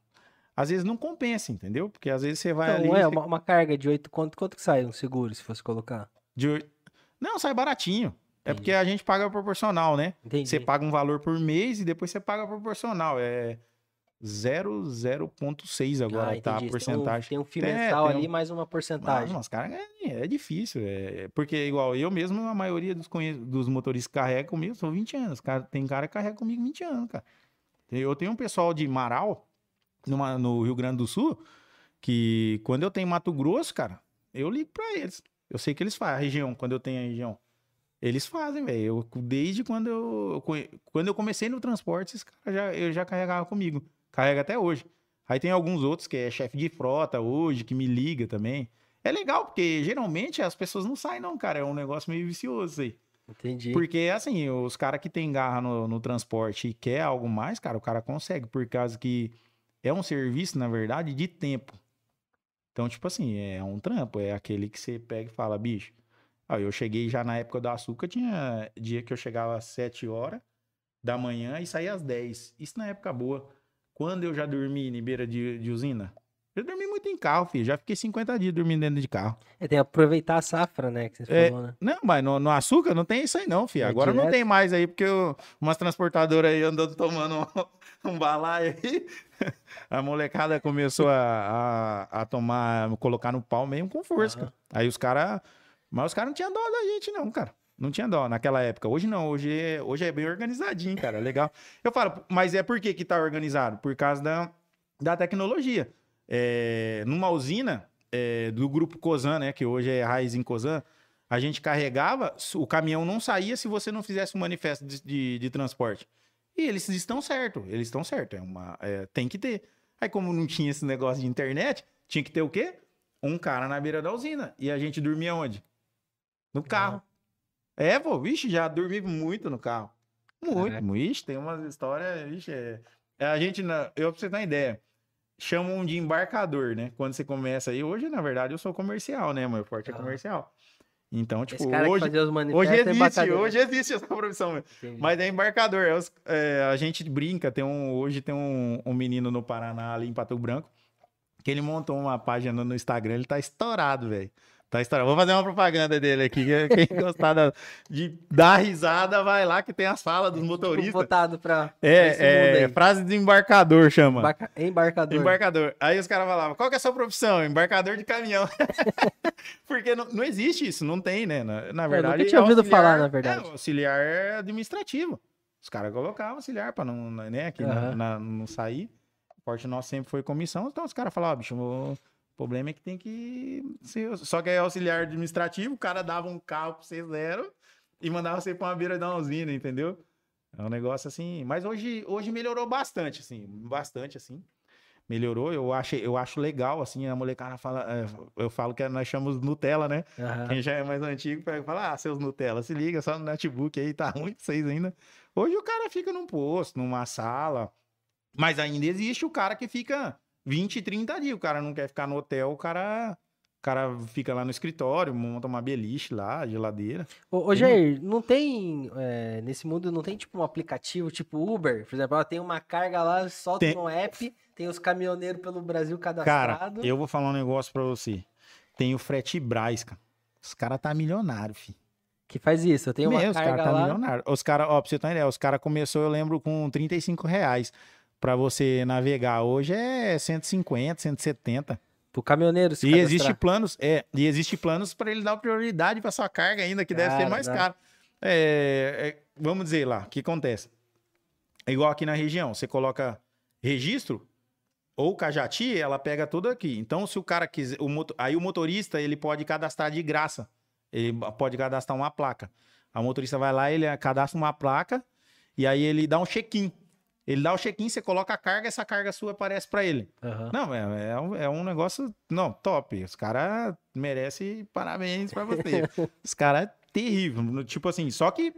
S2: Às vezes não compensa, entendeu? Porque às vezes você vai
S1: Então,
S2: ali.
S1: é,
S2: você-
S1: uma, uma carga de 8 quanto, quanto que sai um seguro, se fosse colocar?
S2: de oito- Não, sai baratinho. É porque a gente paga proporcional, né?
S1: Entendi.
S2: Você paga um valor por mês e depois você paga proporcional. É 0,0.6 agora
S1: Ah,
S2: tá a porcentagem.
S1: Tem um, tem um
S2: É,
S1: mensal
S2: tem
S1: ali,
S2: um-
S1: mais uma porcentagem.
S2: Não, os caras é, é difícil. É, porque, igual eu mesmo, a maioria dos, dos motoristas que carrega comigo são 20 anos. Cara, tem cara que carrega comigo 20 anos, cara. Eu tenho um pessoal de Marau, numa- no Rio Grande do Sul, que quando eu tenho Mato Grosso, cara, eu ligo pra eles. Eu sei que eles fazem a região, quando eu tenho a região. Eles fazem, velho. Eu- Desde quando eu, quando eu comecei no transporte, esses caras já, eu já carregava comigo. Carrega até hoje. Aí tem alguns outros que é chefe de frota hoje, que me liga também. É legal, porque geralmente as pessoas não saem, não, cara. É um negócio meio vicioso isso aí.
S1: Entendi.
S2: Porque, assim, os caras que tem garra no, no transporte e quer algo mais, cara, o cara consegue, por causa que é um serviço, na verdade, de tempo. Então, tipo assim, é um trampo, é aquele que você pega e fala, bicho. Aí eu cheguei já na época do açúcar, tinha dia que eu chegava às 7 horas da manhã e saía às 10. Isso na época boa. Quando eu já dormi em beira de, de usina? Eu dormi muito em carro, filho. Já fiquei 50 dias dormindo dentro de carro.
S1: É, tem que aproveitar a safra, né? Que você
S2: É,
S1: falou, né?
S2: Não, mas no, no açúcar não tem isso aí não, filho.
S1: É
S2: Agora não
S1: direto?
S2: tem mais aí, porque eu- umas transportadoras aí andando tomando um, [laughs] um balaio aí. [laughs] A molecada começou a, a, a tomar, colocar no pau mesmo com força. Cara. Aí os caras... Mas os caras não tinham dó da gente não, cara. Não tinha dó naquela época. Hoje não, hoje é, hoje é bem organizadinho, cara. Legal. Eu falo, mas é por que que tá organizado? Por causa da, da tecnologia. É, numa usina é, do grupo Cosan, né? Que hoje é Raizen Cosan, a gente carregava, o caminhão não saía se você não fizesse um manifesto de, de, de transporte. E eles estão certo, eles estão certo. É uma, é, tem que ter. Aí, como não tinha esse negócio de internet, tinha que ter o quê? Um cara na beira da usina. E a gente dormia onde? No carro. É, pô, vixe, já dormi muito no carro. Muito,
S1: Caraca.
S2: vixe, tem umas histórias, vixe, é... é, A gente, na... eu pra você ter uma ideia, chamam de embarcador, né? Quando você começa aí, hoje, na verdade, eu sou comercial, né? Meu forte é comercial. Então, tipo, hoje, hoje
S1: é
S2: existe,
S1: embaixador.
S2: hoje existe essa profissão. Mas é embarcador. é os- é, a gente brinca. Tem um, hoje tem um, um menino no Paraná, ali em Pato Branco, que ele montou uma página no Instagram. Ele tá estourado, velho. Tá estourado. Vou fazer uma propaganda dele aqui. que Quem [laughs] gostar da- de dar risada, vai lá que tem as falas dos
S1: Tipo,
S2: motoristas.
S1: Votado pra, pra
S2: É, é
S1: aí.
S2: frase de embarcador, chama.
S1: Embarca- Embarcador.
S2: Embarcador. Aí os caras falavam, qual que é a sua profissão? Embarcador de caminhão. [laughs] Porque não, não existe isso, não tem, né? Na, na verdade.
S1: nunca tinha ouvido
S2: auxiliar-
S1: falar, na verdade.
S2: É, auxiliar administrativo. Os caras colocavam auxiliar pra não, né, aqui na-
S1: Aham.
S2: na- não sair. O porte nosso sempre foi comissão, então os caras falavam, bicho, o problema é que tem que ser. Só que é auxiliar administrativo, o cara dava um carro pra você zero e mandava você pra uma beira da usina, entendeu? É um negócio assim. Mas hoje, hoje melhorou bastante, assim. Bastante, assim. Melhorou. Eu, achei, eu acho legal, assim. A molecada fala. é, Eu falo que nós chamamos Nutella, né?
S1: Aham.
S2: Quem já é mais antigo pega fala: Ah, seus Nutella, se liga, só no notebook aí, tá ruim pra vocês ainda. Hoje o cara fica num posto, numa sala. Mas ainda existe o cara que fica 20, 30 dias. O cara não quer ficar no hotel, o cara. O cara fica lá no escritório, monta uma beliche lá, geladeira.
S1: Ô, ô Jair, não tem. é, nesse mundo não tem tipo um aplicativo tipo Uber? Por exemplo, ela tem uma carga lá, solta
S2: Tem.
S1: no app, tem os caminhoneiros pelo Brasil
S2: Cara,
S1: cadastrados.
S2: eu vou falar um negócio pra você. Tem o frete Braz, cara. Os caras tá milionário, fi.
S1: Que faz isso. Eu tenho uma
S2: Meu, os
S1: carga
S2: caras tá
S1: lá.
S2: milionário. Os caras, ó, pra você ter uma ideia, os caras começou, eu lembro, com 35 reais pra você navegar. Hoje é 150, 170.
S1: Pro caminhoneiro se
S2: E
S1: cadastrar.
S2: existe planos, é, e existe planos para ele dar prioridade para sua carga ainda, que deve ser
S1: Cara,
S2: mais caro. É, é, vamos dizer lá, o que acontece? É igual aqui na região, você coloca registro ou Cajati, ela pega tudo aqui. Então, se o cara quiser, o moto- aí o motorista, ele pode cadastrar de graça. Ele pode cadastrar uma placa. A motorista vai lá, ele cadastra uma placa e aí ele dá um check-in. Ele dá o check-in, você coloca a carga, essa carga sua aparece para ele.
S1: Aham.
S2: Não, é, é, um, é um negócio. Não, top. Os caras merecem parabéns pra você. [laughs] Os caras é terrível. Tipo assim, só que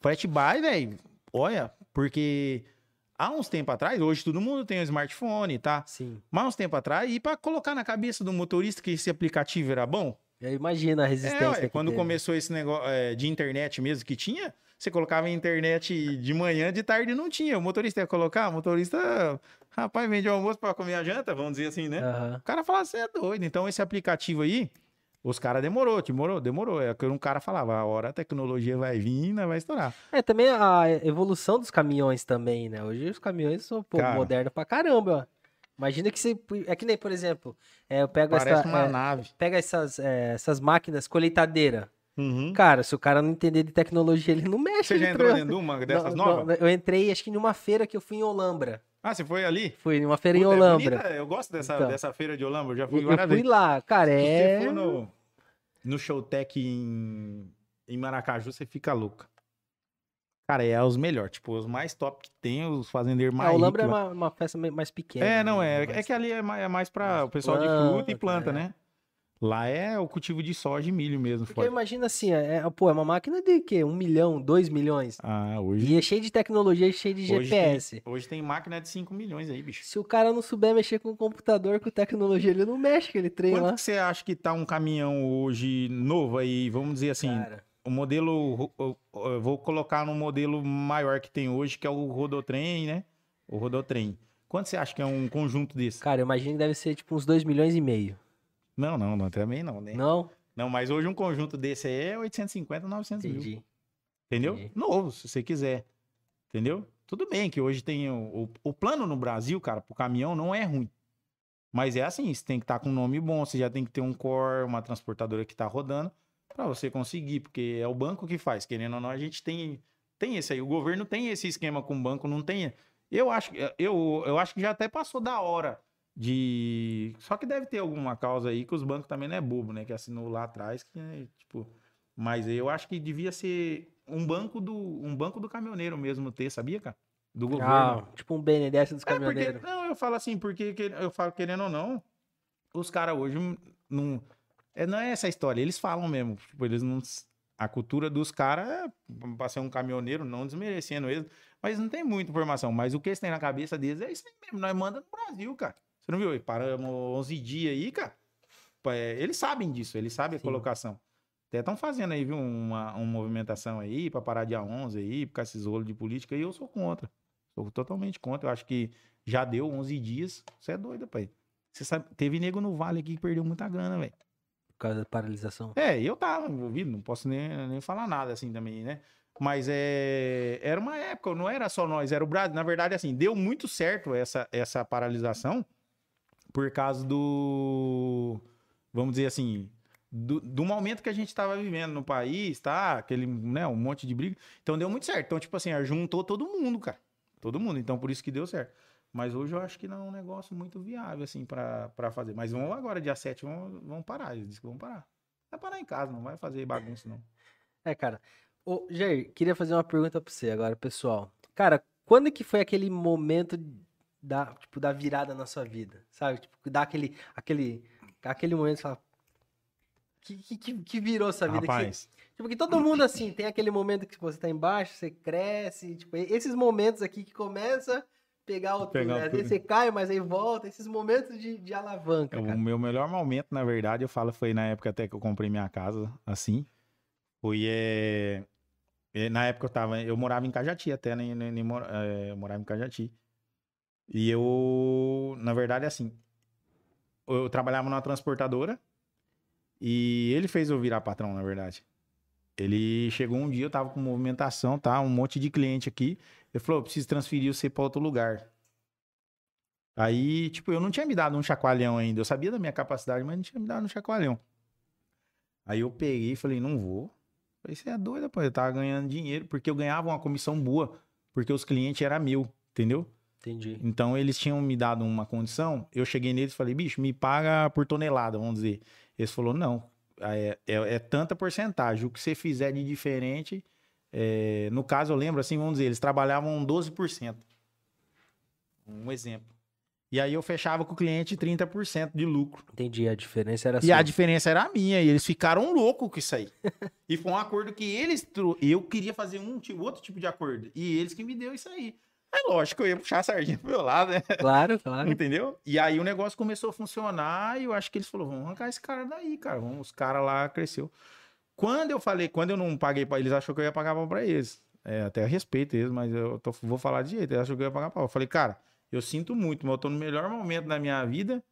S2: frete buy, velho, olha, porque há uns tempos atrás, hoje todo mundo tem um smartphone, tá?
S1: Sim.
S2: Mas uns tempos atrás, e pra colocar na cabeça do motorista que esse aplicativo era bom,
S1: imagina a
S2: é,
S1: resistência.
S2: ué,
S1: que
S2: quando
S1: teve.
S2: começou esse negócio é, de internet mesmo que tinha, você colocava a internet de manhã, de tarde não tinha. O motorista ia colocar, o motorista, rapaz, vende o almoço pra comer a janta, vamos dizer assim, né?
S1: Aham.
S2: O cara falava, você é doido. Então, esse aplicativo aí, os caras demorou, demorou, demorou. É que um cara falava, a hora a tecnologia vai vir, né, vai estourar.
S1: É, também a evolução dos caminhões também, né? Hoje os caminhões são pô,
S2: Cara.
S1: modernos pra caramba. Imagina que você. É que nem, por exemplo, é, eu pego
S2: Parece
S1: essa.
S2: uma
S1: é,
S2: nave.
S1: pega essas, é, essas máquinas colheitadeira.
S2: Uhum.
S1: Cara, se o cara não entender de tecnologia, ele não mexe.
S2: Você já entrou dentro de uma dessas
S1: Não,
S2: novas?
S1: não, eu entrei, acho que numa feira que eu fui em Olambra.
S2: Ah, você foi ali?
S1: Fui numa feira em
S2: Puta, é
S1: Olambra.
S2: bonita, Eu gosto dessa,
S1: Então.
S2: dessa feira de Olambra, eu já fui
S1: eu fui lá, cara,
S2: Se
S1: é.
S2: você for no, no Showtech em, em Maracaju, você fica louca. Cara, é os melhores, tipo, os mais top que tem, os fazendeiros mais
S1: A Olambra é
S2: ricos lá.
S1: uma, uma festa mais pequena.
S2: É, não,
S1: né?
S2: é.
S1: Mais-
S2: É que ali é mais, é mais pra
S1: mais
S2: o pessoal de
S1: planta,
S2: fruta e planta,
S1: é.
S2: né? Lá é o cultivo de soja e milho mesmo.
S1: Porque imagina assim, é, é- pô, é uma máquina de quê? Um milhão, dois milhões.
S2: Ah, hoje,
S1: E é cheio de tecnologia e cheio de
S2: hoje,
S1: GPS.
S2: tem, hoje tem máquina de 5 milhões aí, bicho.
S1: Se o cara não souber mexer com o computador, com tecnologia, ele não mexe aquele trem
S2: Quanto
S1: lá.
S2: que você acha que tá um caminhão hoje novo aí, vamos dizer assim,
S1: Cara,
S2: o modelo, eu- vou colocar no modelo maior que tem hoje, que é o Rodotrem, né? O Rodotrem. Quanto você acha que é um conjunto desse?
S1: cara, eu imagino que deve ser tipo uns dois milhões e meio.
S2: Não, não, não, também não, né?
S1: Não?
S2: Não, mas hoje um conjunto desse aí é 850, 900 mil.
S1: Entendi.
S2: Entendeu?
S1: Entendi.
S2: Novo, se você quiser. Entendeu? Tudo bem que hoje tem o, o, o plano no Brasil, cara, pro caminhão não é ruim. Mas é assim, você tem que estar com um nome bom, você já tem que ter um core, uma transportadora que tá rodando para você conseguir, porque é o banco que faz, querendo ou não, a gente tem tem esse aí, o governo tem esse esquema com o banco, não tem. Eu acho eu, eu acho que já até passou da hora de só que deve ter alguma causa aí que os bancos também não é bobo, né, que assinou lá atrás, que é, tipo, mas eu acho que devia ser um banco do um banco do caminhoneiro mesmo ter, sabia, cara? Do governo.
S1: Ah, tipo um BNDES dos
S2: É, porque,
S1: caminhoneiros.
S2: não, eu falo assim, porque que- eu falo querendo ou não, os caras hoje não. É, não é essa história, eles falam mesmo. Tipo, eles não. A cultura dos caras é pra ser um caminhoneiro, não desmerecendo eles, mas não tem muita informação. Mas o que eles têm na cabeça deles é isso aí mesmo. Nós manda no Brasil, cara. Você não viu? E Paramos 11 dias aí, cara. É, eles sabem disso, eles sabem a
S1: Sim.
S2: colocação. Até estão fazendo aí, viu, uma, uma movimentação aí pra parar dia 11 aí, por causa desses rolos de política, e eu sou contra. Sou totalmente contra. Eu acho que já deu 11 dias. Você é doido, pai. Você sabe, teve nego no Vale aqui que perdeu muita grana, velho.
S1: Por causa da paralisação.
S2: É, eu tava envolvido, não posso nem, nem falar nada assim também, né? Mas é, era uma época, não era só nós, era o Brasil. Na verdade, assim, deu muito certo essa, essa paralisação por causa do, vamos dizer assim, do, do momento que a gente estava vivendo no país, tá? Aquele, né, um monte de briga. Então deu muito certo. Então, tipo assim, juntou todo mundo, cara. Todo mundo. Então, por isso que deu certo. Mas hoje eu acho que não é um negócio muito viável, assim, pra fazer. Mas vão agora, dia 7, vão, vão parar. Eles dizem que vão parar. Vai parar em casa, não vai fazer bagunça, não.
S1: É, cara. Ô, Jair, queria fazer uma pergunta pra você agora, pessoal. Cara, quando que foi aquele momento da, tipo, da virada na sua vida? Sabe? Tipo, dá aquele, aquele, aquele momento que você fala. Que, que, que- que virou essa vida? Que
S2: Rapaz,
S1: tipo, que todo mundo, assim, tem aquele momento que você tá embaixo, você cresce. Tipo, esses momentos aqui que começa a pegar o
S2: Pegar
S1: Às
S2: o
S1: vezes
S2: tudo.
S1: você cai, mas aí volta. Esses momentos de, de alavanca,
S2: o meu melhor momento, na verdade, eu falo, foi na época até que eu comprei minha casa, assim. Foi, é... é, Na época eu tava... Eu morava em Cajati até, né? nem- nem mor- é, eu morava em Cajati. E eu, na verdade, assim... Eu trabalhava numa transportadora e ele fez eu virar patrão, na verdade. Ele chegou um dia, eu tava com movimentação, tá? Um monte de cliente aqui. Ele falou, eu preciso transferir você para outro lugar. Aí, tipo, eu não tinha me dado um chacoalhão ainda. Eu sabia da minha capacidade, mas não tinha me dado um chacoalhão. Aí eu peguei e falei, não vou. Falei, você é doido, pô. Eu tava ganhando dinheiro, porque eu ganhava uma comissão boa, porque os clientes eram mil, entendeu?
S1: Entendi.
S2: Então eles tinham me dado uma condição. Eu cheguei neles e falei, bicho, me paga por tonelada, vamos dizer. Eles falou, não, é, é, é tanta porcentagem. O que você fizer de diferente. é, no caso, eu lembro assim, vamos dizer, eles trabalhavam 12%. Um exemplo. E aí eu fechava com o cliente 30% de lucro.
S1: Entendi. A diferença era
S2: E a
S1: sua.
S2: diferença era a minha, e eles ficaram loucos com isso aí. e foi um acordo que eles. Eu queria fazer um outro tipo de acordo. E eles que me deu isso aí. É lógico, eu ia puxar a sardinha pro meu lado, né?
S1: Claro, claro.
S2: Entendeu? E aí o negócio começou a funcionar e eu acho que eles falaram, vamos arrancar esse cara daí, cara. Vamos, os caras lá cresceu. Quando eu falei, quando eu não paguei pra eles, achou que eu ia pagar pau pra eles. É, até respeito eles, mas eu tô- vou falar de jeito. Eles achou que eu ia pagar pau. Eu falei, cara, eu sinto muito, mas eu tô no melhor momento da minha vida.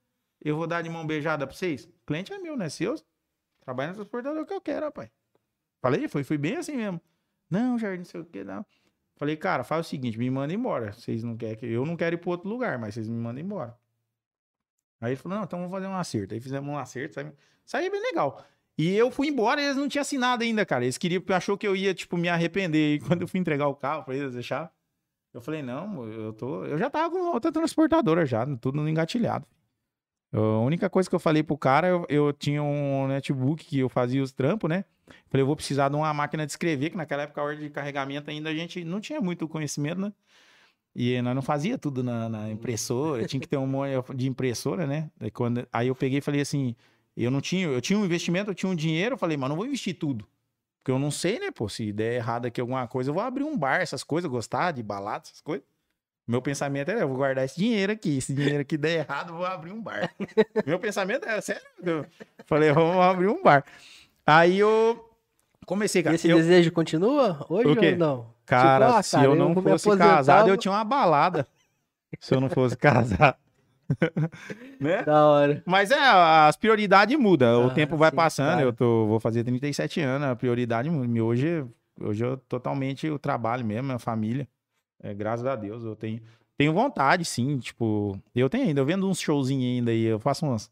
S2: Eu vou dar de mão beijada pra vocês. O cliente é meu, né? Seus. Trabalha no transportador que eu quero, rapaz. Falei, foi, foi bem assim mesmo. Não, Jardim, não sei o que, não. Falei, cara, faz o seguinte, me manda embora. Vocês não querem que. Eu não quero ir para outro lugar, mas vocês me mandam embora. Aí ele falou, não, então vamos fazer um acerto. Aí fizemos um acerto, saiu, bem legal. E eu fui embora eles não tinham assinado ainda, cara. Eles queriam, achou que eu ia, tipo, me arrepender. E quando eu fui entregar o carro pra eles deixar, eu falei, não, eu tô. Eu já tava com outra transportadora já, tudo engatilhado. A única coisa que eu falei pro cara, eu, eu tinha um notebook que eu fazia os trampos, né? Falei, eu vou precisar de uma máquina de escrever, que naquela época a ordem de carregamento ainda a gente não tinha muito conhecimento, né? E nós não fazia tudo na, na impressora, tinha que ter um monte de impressora, né? Aí, quando, aí eu peguei e falei assim, eu não tinha, eu tinha um investimento, eu tinha um dinheiro, eu falei, mas não vou investir tudo. Porque eu não sei, né, pô, se der errado aqui alguma coisa, eu vou abrir um bar, essas coisas, gostar de balada, essas coisas. Meu pensamento era, eu vou guardar esse dinheiro aqui, esse dinheiro aqui der errado, eu vou abrir um bar. [laughs] Meu pensamento era, sério, eu falei, vamos abrir um bar. Aí eu comecei,
S1: E
S2: cara.
S1: esse
S2: eu-
S1: desejo continua hoje
S2: O
S1: ou não?
S2: Cara,
S1: Tipo, ah,
S2: se
S1: cara,
S2: eu
S1: eu
S2: não fosse casado, eu tinha uma balada. [laughs] se eu não fosse casado. [laughs] né?
S1: Da hora.
S2: Mas é, as prioridades mudam. o
S1: Ah,
S2: tempo vai
S1: sim,
S2: passando.
S1: claro.
S2: Eu tô, vou fazer 37 anos, a prioridade muda. Hoje, hoje eu totalmente o trabalho mesmo, a família. É, graças a Deus, eu tenho, tenho vontade, sim. Tipo, eu tenho ainda, eu vendo uns showzinhos ainda aí, eu faço umas,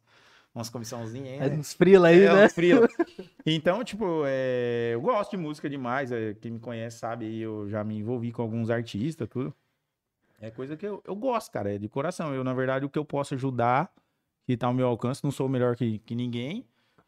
S2: umas comissãozinhas ainda.
S1: uns frila aí,
S2: É,
S1: né?
S2: uns frila. [laughs] Então, tipo, é, eu gosto de música demais. é, quem me conhece sabe, eu já me envolvi com alguns artistas, tudo. É coisa que eu, eu gosto, cara, é de coração. Eu, na verdade, o que eu posso ajudar, que tá ao meu alcance, não sou melhor que, que ninguém,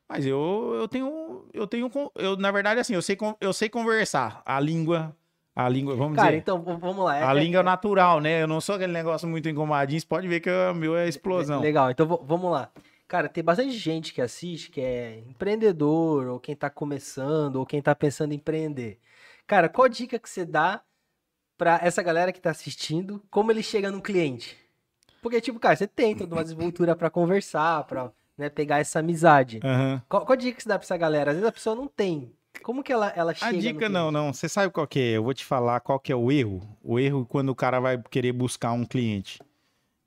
S2: mas eu, eu tenho, eu tenho, eu, na verdade, assim, eu sei, eu sei conversar. A língua, a língua, vamos
S1: Cara,
S2: dizer,
S1: então vamos lá.
S2: a
S1: É-
S2: língua natural, né? Eu não sou aquele negócio muito engomadinho, você pode ver que o meu é explosão.
S1: Legal, então vamos lá. Cara, tem bastante gente que assiste que é empreendedor, ou quem tá começando, ou quem tá pensando em empreender. Cara, qual dica que você dá pra essa galera que tá assistindo, como ele chega no cliente? Porque, tipo, cara, você tem toda uma desenvoltura pra conversar, pra né, pegar essa amizade.
S2: Aham.
S1: Qual, qual dica que você dá pra essa galera? Às vezes a pessoa não tem. Como que ela, ela chega
S2: A dica não, não. Você sabe qual que é? Eu vou te falar qual que é o erro. O erro quando o cara vai querer buscar um cliente.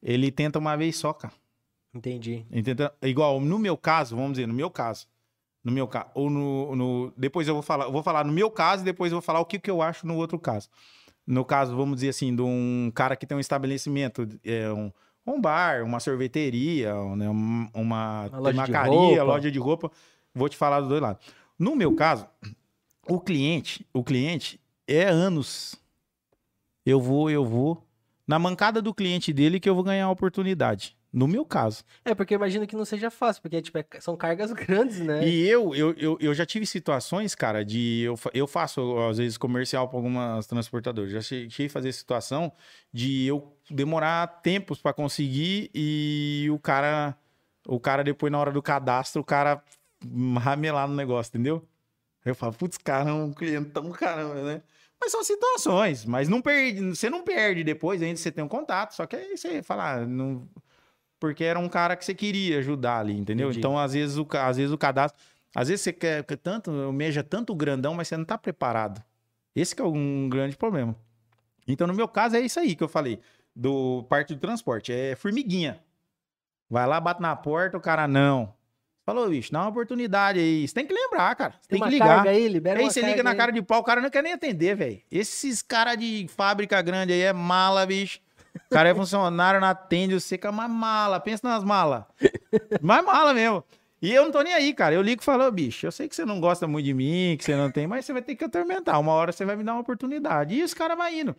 S2: Ele tenta uma vez só, cara.
S1: Entendi.
S2: Tenta- igual no meu caso, vamos dizer, no meu caso. No meu caso. Ou no, no- Depois eu vou falar. Eu vou falar no meu caso e depois eu vou falar o que, que eu acho no outro caso. No caso, vamos dizer assim, de um cara que tem um estabelecimento, é, um, um bar, uma sorveteria, né, um- uma,
S1: Uma loja roupa.
S2: loja de roupa. Vou te falar dos dois lados. No meu caso, o cliente, o cliente é anos. Eu vou, eu vou. Na mancada do cliente dele que eu vou ganhar a oportunidade. No meu caso.
S1: É, porque eu imagino que não seja fácil, porque tipo, é- são cargas [laughs] grandes, né?
S2: E eu, eu, eu, eu já tive situações, cara, de. Eu, eu faço, às vezes, comercial para algumas transportadoras. Já che- cheguei a fazer situação de eu demorar tempos para conseguir e o cara. O cara, depois, na hora do cadastro, o cara ramelar no negócio, entendeu? Eu falo, putz, cara, um cliente tão caramba, né? Mas são situações, mas não perde, você não perde depois, ainda você tem um contato, só que aí você fala, ah, não, porque era um cara que você queria ajudar ali, entendeu?
S1: Entendi.
S2: Então, às vezes, o, às vezes o cadastro. Às vezes você quer, tanto, almeja tanto grandão, mas você não tá preparado. Esse que é um grande problema. Então, no meu caso, é isso aí que eu falei. Do parte do transporte. É formiguinha. Vai lá, bate na porta, o cara não. Falou, bicho, dá uma oportunidade aí. Você tem que lembrar, cara. Você
S1: Tem
S2: tem, que ligar.
S1: aí, libera
S2: Aí você liga na
S1: aí.
S2: cara de pau, o cara não quer nem atender, velho. Esses cara de fábrica grande aí é mala, bicho. O cara é funcionário, não atende, você com uma mala. Pensa nas malas. [laughs] Mais mala mesmo. E eu não tô nem aí, cara. Eu ligo e falo, "Ô, bicho, eu sei que você não gosta muito de mim, que você não tem, mas você vai ter que atormentar. Uma hora você vai me dar uma oportunidade. E esse cara vai indo.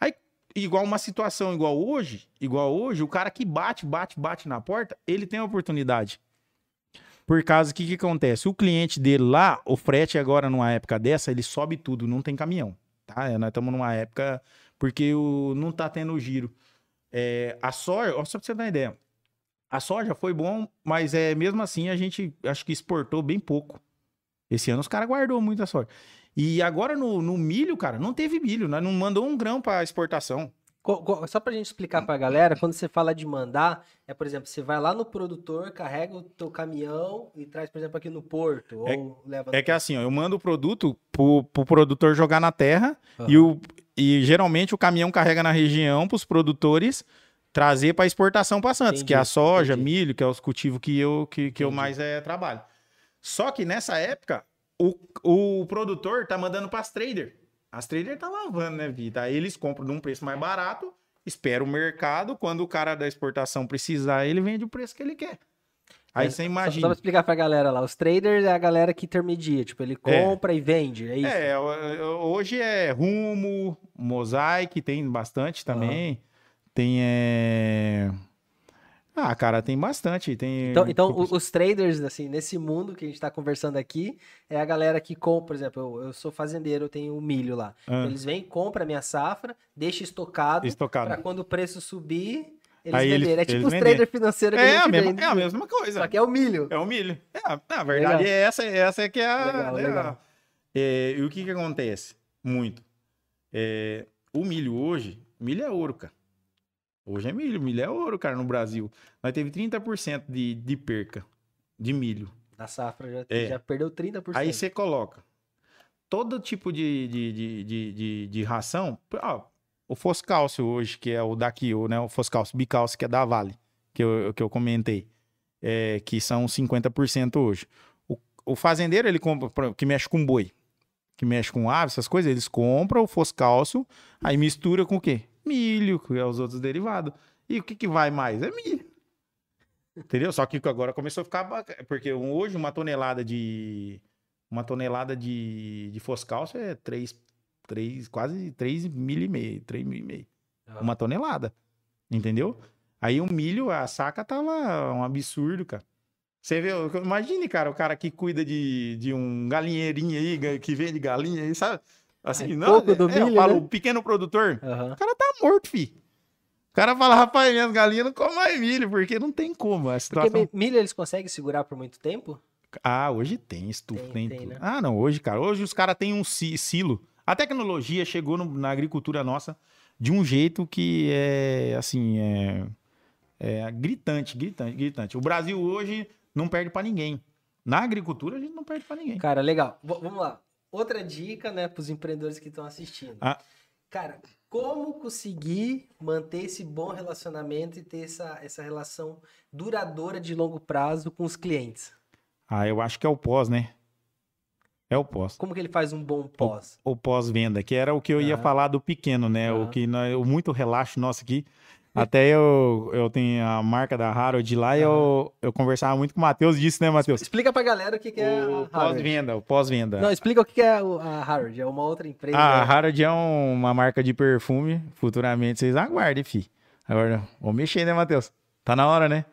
S2: Aí, igual uma situação igual hoje, igual hoje, o cara que bate, bate, bate na porta, ele tem a oportunidade. Por causa que que acontece? O cliente dele lá, o frete agora numa época dessa, ele sobe tudo, não tem caminhão, tá? É, Nós estamos numa época porque o, não tá tendo giro. É, a soja, só pra você ter uma ideia. A soja foi bom, mas é mesmo assim a gente acho que exportou bem pouco. Esse ano os caras guardou muita soja. E agora no, no milho, cara, não teve milho, nós não mandou um grão para exportação.
S1: Só pra gente explicar pra galera, quando você fala de mandar, é, por exemplo, você vai lá no produtor, carrega o teu caminhão e traz, por exemplo, aqui no porto,
S2: É-
S1: ou leva
S2: É que assim, ó, eu mando o produto pro, pro produtor jogar na terra e, o, e geralmente o caminhão carrega na região pros produtores trazer para exportação para Santos, que é a
S1: Entendi,
S2: soja,
S1: entendi.
S2: milho, que é os cultivos que eu, que, que eu
S1: Entendi.
S2: mais é, trabalho. Só que nessa época, o, o produtor tá mandando para as traders. As traders tá lavando, né, Vita? Aí eles compram num preço mais barato, espera o mercado, quando o cara da exportação precisar, ele vende o preço que ele quer. Aí
S1: É,
S2: você
S1: Só, só
S2: imagina.
S1: pra explicar pra galera lá, os traders é a galera que intermedia, tipo, ele compra e vende, é isso?
S2: É, hoje é Rumo, Mosaic, tem bastante também. Tem. É... Ah, cara, tem bastante. Tem...
S1: Então, então os traders, assim, nesse mundo que a gente tá conversando aqui, é a galera que compra, por exemplo, eu, eu sou fazendeiro, eu tenho um milho lá.
S2: Ah.
S1: Eles vêm, compram a minha safra, deixa estocado,
S2: Estocado.
S1: pra quando o preço subir, eles
S2: Aí eles-
S1: venderem. É tipo
S2: eles
S1: os traders financeiros que
S2: É
S1: a
S2: mesma,
S1: vende.
S2: é a mesma coisa.
S1: Só que é o milho.
S2: É o milho. É, na verdade,
S1: Legal.
S2: é essa, essa é que é a.
S1: Legal,
S2: né,
S1: legal.
S2: é, e o que que acontece? Muito. É, o milho hoje, milho é ouro, cara. Hoje é milho, milho é ouro, cara, no Brasil. Nós teve 30% de, de perca de milho.
S1: Da safra já,
S2: É.
S1: já perdeu 30%.
S2: Aí você coloca todo tipo de, de, de, de, de, de ração. Ó, o Foscálcio hoje, que é o daqui, o, né, o Foscálcio Bicálcio, que é da Vale, que eu, que eu comentei, é, que são 50% hoje. O, o fazendeiro, ele compra, que mexe com boi, que mexe com ave, essas coisas, eles compram o Foscálcio, aí mistura com o quê? Milho, que é os outros derivados. E o que, que vai mais? É milho. Entendeu? Só que agora começou a ficar. baca- Porque hoje uma tonelada de. Uma tonelada de, de foscálcio é 3, 3, quase 3 mil e meio. 3 mil e meio.
S1: Ah.
S2: Uma tonelada. Entendeu? Aí o milho, a saca tava um absurdo, cara. Você vê, imagine, cara, o cara que cuida de, de um galinheirinho aí, que vende galinha aí, sabe? Assim,
S1: É
S2: não,
S1: pouco do
S2: é, eu
S1: milho,
S2: falo,
S1: né?
S2: o pequeno produtor,
S1: Aham.
S2: o cara tá morto, fi. O cara fala, rapaz, minhas galinhas não comem mais milho, porque não tem como. A
S1: Porque
S2: situação...
S1: mi- milho eles conseguem segurar por muito tempo?
S2: Ah, hoje tem estufa,
S1: Tem,
S2: tem,
S1: tem,
S2: tudo.
S1: né?
S2: Ah, não, hoje, cara, hoje os caras têm um si- silo. A tecnologia chegou no- na agricultura nossa de um jeito que é, assim, é, é gritante, gritante, gritante. O Brasil hoje não perde pra ninguém. Na agricultura a gente não perde pra ninguém.
S1: Cara, legal. V- vamos lá. Outra dica, né, para os empreendedores que estão assistindo.
S2: Ah.
S1: Cara, como conseguir manter esse bom relacionamento e ter essa, essa relação duradoura de longo prazo com os clientes?
S2: Ah, eu acho que é o pós, né? É o pós.
S1: Como que ele faz um bom pós?
S2: O pós-venda, que era o que eu ia
S1: Aham.
S2: falar do pequeno, né? O
S1: Aham.
S2: que nós, o muito relaxo nosso aqui. Até eu, eu tenho a marca da Harold lá e eu, eu conversava muito com o Matheus disso, né, Matheus?
S1: Explica pra galera o que, que é a
S2: O pós-venda, o pós-venda.
S1: Não, explica o que que é o- a Harvard. É uma outra empresa.
S2: A Harald é um- uma marca de perfume. Futuramente vocês aguardem, fi. Agora, vamos mexer, né, Matheus? Tá na hora, né?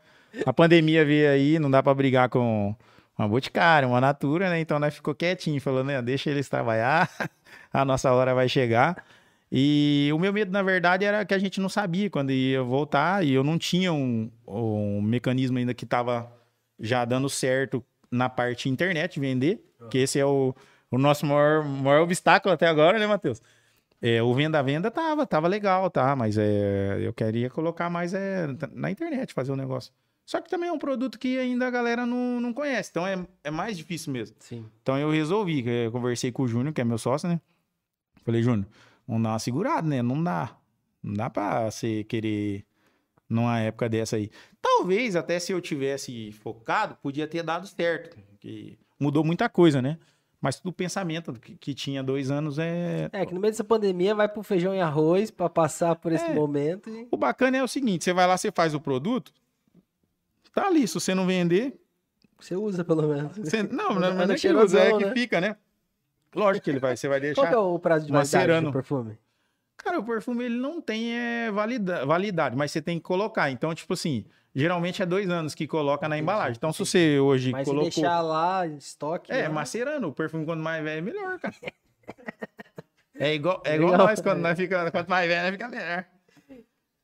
S2: A pandemia veio aí, não dá pra brigar com uma Boticária, uma Natura, né? Então nós ficou quietinho, falando, né? Deixa eles trabalhar, [laughs] a nossa hora vai chegar. E o meu medo, na verdade, era que a gente não sabia quando ia voltar e eu não tinha um, um mecanismo ainda que tava já dando certo na parte internet, vender, que esse é o, o nosso maior, maior obstáculo até agora, né, Matheus? É, o venda-venda tava, tava legal, tá? Mas é, eu queria colocar mais é, na internet, fazer o negócio. Só que também é um produto que ainda a galera não, não conhece, então é, é mais difícil mesmo.
S1: Sim.
S2: Então eu resolvi, eu conversei com o Júnior, que é meu sócio, né? Falei, Júnior, vamos dar uma segurada, né? Não dá. Não dá pra você querer numa época dessa aí. Talvez até se eu tivesse focado, podia ter dado certo. Que mudou muita coisa, né? Mas tudo pensamento que, que tinha dois anos é.
S1: É, que no meio dessa pandemia vai pro feijão e arroz pra passar por esse
S2: É.
S1: momento. E...
S2: O bacana é o seguinte: você vai lá, você faz o produto, tá ali. Se você não vender,
S1: Você usa, pelo menos.
S2: você... não, não, não
S1: anda
S2: é que usa, é que
S1: né?
S2: fica, né? Lógico que ele vai, você vai
S1: Qual
S2: deixar.
S1: que é o prazo de validade
S2: Macerando.
S1: do perfume?
S2: Cara, o perfume ele não tem é, valida- validade, mas você tem que colocar. Então, tipo assim, geralmente é dois anos que coloca na embalagem. Então, se você hoje
S1: Mas
S2: colocou.
S1: se deixar lá estoque.
S2: É,
S1: né?
S2: macerando. O perfume, quanto mais velho, é melhor, cara. [laughs] É igual, é igual
S1: Legal.
S2: nós, quando nós fica, quanto mais velho, nós fica melhor.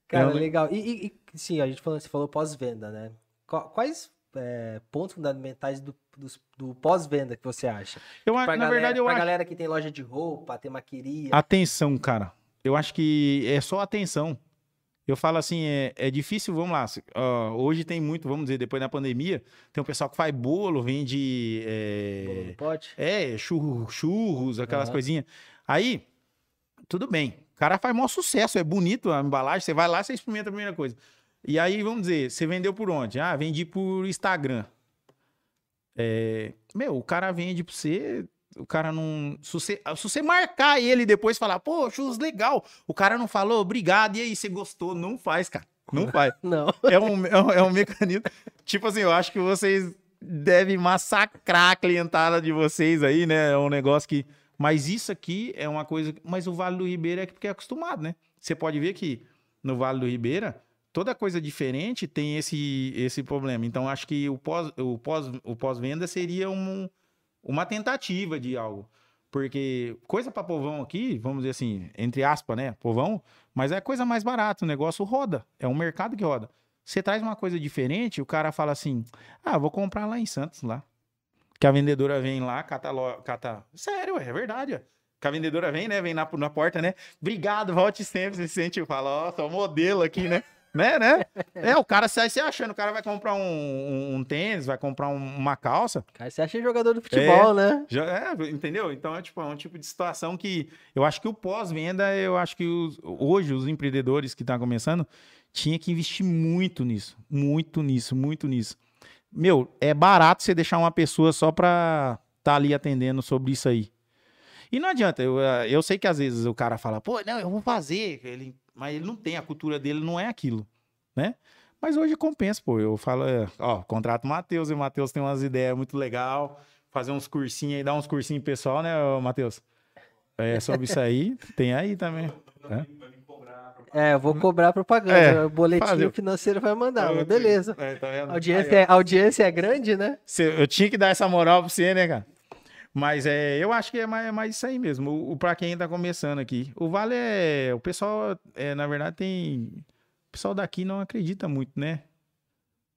S1: Cara,
S2: Eu-
S1: legal. E, e- e, sim, a gente falou, você falou pós-venda, né? Qu- Quais é, pontos fundamentais do, dos- do pós-venda que você acha?
S2: Eu, acho-
S1: Pra
S2: na
S1: galera,
S2: verdade, eu
S1: pra
S2: acho.
S1: galera que tem loja de roupa, tem maqueria.
S2: Atenção, cara. Eu acho que é só atenção. Eu falo assim, é, é difícil, vamos lá. ó, hoje tem muito, vamos dizer, depois da pandemia, tem um pessoal que faz bolo, vende.
S1: bolo
S2: É,
S1: no pote.
S2: é churro- churros, aquelas
S1: Aham.
S2: coisinhas. Aí, tudo bem. O cara faz maior sucesso, é bonito a embalagem. Você vai lá, você experimenta a primeira coisa. E aí, vamos dizer, você vendeu por onde? Ah, vendi por Instagram. É, meu, o cara vende pra você. O cara não. Se você, se você marcar ele e depois falar, pô, churros legal. O cara não falou, obrigado. E aí, você gostou? Não faz, cara. Não [laughs] faz.
S1: Não.
S2: É um, é um, é um mecanismo. Tipo assim, eu acho que vocês devem massacrar a clientada de vocês aí, né? É um negócio que. Mas isso aqui é uma coisa. Mas o Vale do Ribeira é porque é acostumado, né? Você pode ver que no Vale do Ribeira, toda coisa diferente tem esse, esse problema. Então, acho que o pós, o pós, o pós-venda seria um, uma tentativa de algo. Porque coisa para povão aqui, vamos dizer assim, entre aspas, né? Povão, mas é coisa mais barata, o negócio roda. É um mercado que roda. Você traz uma coisa diferente, o cara fala assim: ah, vou comprar lá em Santos, lá. Que a vendedora vem lá, cata. cata... Sério, é verdade. ó. Que a vendedora vem, né? Vem na, na porta, né? Obrigado, volte sempre. Você se sente, fala, ó, sou modelo aqui, né? Né, né? É, o cara sai se achando, o cara vai comprar um, um- um tênis, vai comprar um- uma calça.
S1: Cara, você acha jogador de futebol, né?
S2: Já, é, entendeu? Então é tipo é um tipo de situação que eu acho que o pós-venda, eu acho que os- hoje os empreendedores que estão começando tinha que investir muito nisso, muito nisso, muito nisso. Meu, é barato você deixar uma pessoa só pra estar ali atendendo sobre isso aí. E não adianta, eu, eu sei que às vezes o cara fala, pô, não, eu vou fazer, ele, mas ele não tem, a cultura dele não é aquilo, né? Mas hoje compensa, pô. Eu falo, é, ó, contrato o Matheus, e o Matheus tem umas ideias muito legal, fazer uns cursinhos aí, dar uns cursinhos pessoal, né, Matheus? É, sobre isso aí, [laughs] tem aí também. né?
S1: É, eu vou cobrar propaganda.
S2: É,
S1: o boletim
S2: fazer.
S1: financeiro vai mandar, mas beleza.
S2: É, tá
S1: audiência,
S2: Aí,
S1: é, audiência é grande, né?
S2: Cê- eu tinha que dar essa moral pra você, né, cara? Mas é, eu acho que é mais, é mais isso aí mesmo. O, o, pra quem tá começando aqui. O Vale é. O pessoal, é, na verdade, tem. O pessoal daqui não acredita muito, né?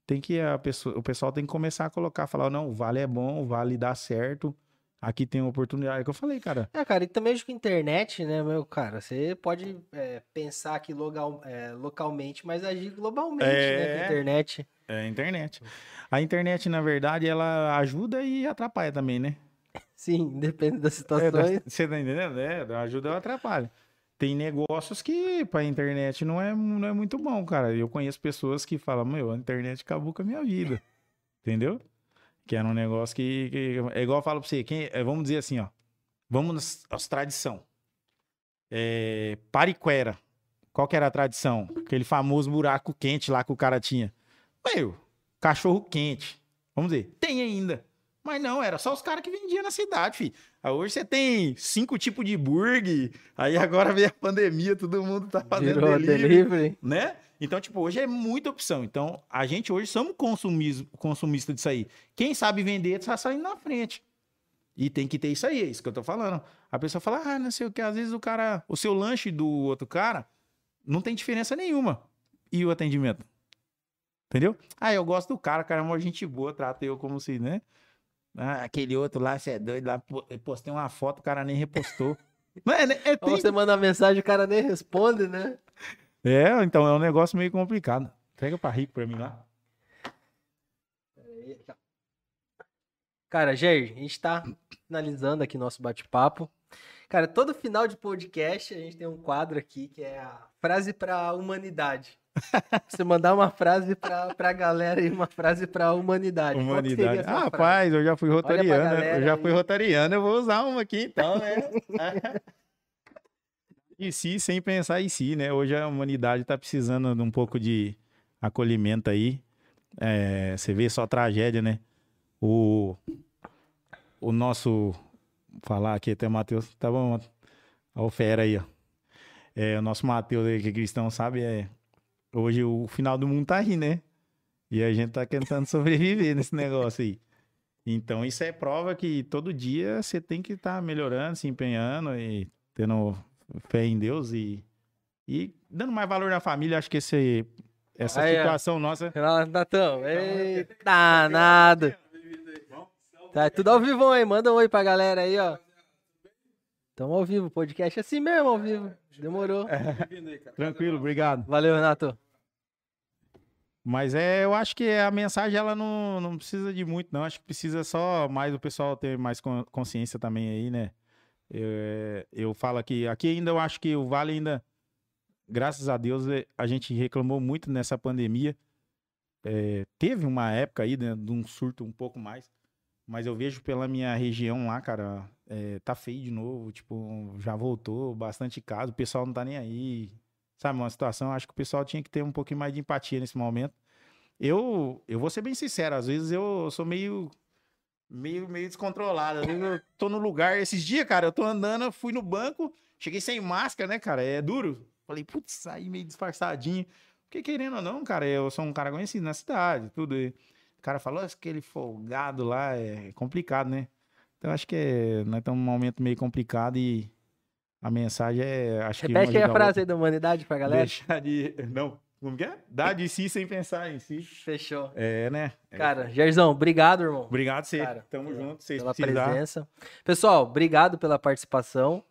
S2: Tem que. A pessoa, o pessoal tem que começar a colocar, falar, não, o Vale é bom, o Vale dá certo. Aqui tem oportunidade. É o que eu falei, cara.
S1: É, cara, e também acho que a internet, né, meu, cara, você pode é, pensar aqui local, é, localmente, mas agir globalmente, né, com
S2: É.
S1: a internet.
S2: É a internet. A internet, na verdade, ela ajuda e atrapalha também, né?
S1: Sim, depende das
S2: É,
S1: situações. [laughs]
S2: Você tá entendendo? É, ajuda ou atrapalha. Tem negócios que pra internet não é, não é muito bom, cara. Eu conheço pessoas que falam, meu, a internet acabou com a minha vida. [laughs] Entendeu? Que era um negócio que, que- é igual eu falo pra você, quem, é, vamos dizer assim, ó. Vamos nas, às tradição. É, Pariquera. Qual que era a tradição? Aquele famoso buraco quente lá que o cara tinha. Meu, cachorro quente. Vamos dizer, tem ainda. Mas não, era só os caras que vendiam na cidade, filho. Aí hoje você tem cinco tipos de burger. Aí agora veio a pandemia, todo mundo tá fazendo
S1: Virou
S2: delivery,
S1: delivery.
S2: né? Então, tipo, hoje é muita opção. Então, a gente hoje somos consumis, consumista disso aí. Quem sabe vender tá saindo na frente. E tem que ter isso aí, é isso que eu tô falando. A pessoa fala, ah, não sei o que, às vezes o cara, o seu lanche do outro cara não tem diferença nenhuma. E o atendimento? Entendeu? Ah, eu gosto do cara, o cara é uma gente boa, trata eu como se, né? Ah, aquele outro lá, você é doido, lá postei uma foto, o cara nem repostou. [laughs] Não é, né? é, tem-
S1: você manda mensagem, o cara nem responde, né?
S2: é, então é um negócio meio complicado. Entrega pra rico pra mim lá.
S1: Cara, Jair, a gente tá finalizando aqui nosso bate-papo. Cara, todo final de podcast a gente tem um quadro aqui que é a frase pra humanidade. Você mandar uma frase pra, pra galera e uma frase pra humanidade.
S2: Humanidade. Ah,
S1: frase?
S2: rapaz, eu já fui rotariano. né? Eu já fui rotariano, eu vou usar uma aqui então, né? [laughs] e si, sem pensar em si, né? Hoje a humanidade tá precisando de um pouco de acolhimento aí. É, você vê só tragédia, né? O, o nosso. Vou falar aqui até o Matheus. Tá bom, Olha o fera aí, ó. É, o nosso Matheus aí, que é cristão, sabe? É, hoje o final do mundo tá aí, né? E a gente tá tentando [laughs] sobreviver nesse negócio aí. Então, isso é prova que todo dia você tem que estar melhorando, se empenhando e tendo fé em Deus e, e dando mais valor na família. Acho que esse, essa
S1: Aí, ó.
S2: situação nossa.
S1: Renato Natão, eita, danado. Tá tudo ao vivo aí, manda um oi pra galera aí, ó. Tamo ao vivo, podcast é assim mesmo, ao vivo. Demorou.
S2: Tranquilo, obrigado.
S1: Valeu, Renato.
S2: Mas é, eu acho que a mensagem ela não, não precisa de muito, não. Acho que precisa só mais o pessoal ter mais con- consciência também aí, né? Eu, é, eu falo aqui, aqui ainda eu acho que o Vale ainda, graças a Deus, é, a gente reclamou muito nessa pandemia. É, teve uma época aí né, de um surto um pouco mais, mas eu vejo pela minha região lá, cara, é, tá feio de novo, tipo, já voltou bastante caso, o pessoal não tá nem aí, sabe, uma situação, acho que o pessoal tinha que ter um pouquinho mais de empatia nesse momento. Eu, eu vou ser bem sincero, às vezes eu sou meio meio meio descontrolado, às vezes eu tô no lugar, esses dias, cara, eu tô andando, eu fui no banco, cheguei sem máscara, né, cara, é duro. Falei, putz, saí meio disfarçadinho. Porque querendo ou não, cara, eu sou um cara conhecido na cidade, tudo. E o cara falou, "Nossa, aquele folgado lá é complicado, né? Então acho que é, nós estamos num momento meio complicado e a mensagem é, acho que
S1: Repete aí a frase aí da humanidade pra galera.
S2: Deixar de, não, como que é? Dar de si sem pensar em si.
S1: Fechou.
S2: É, né? É.
S1: Cara, Gerzão, obrigado, irmão.
S2: Obrigado você.
S1: Cara,
S2: Tamo
S1: pela-
S2: junto, vocês
S1: pela
S2: precisar.
S1: presença. Pessoal, obrigado pela participação.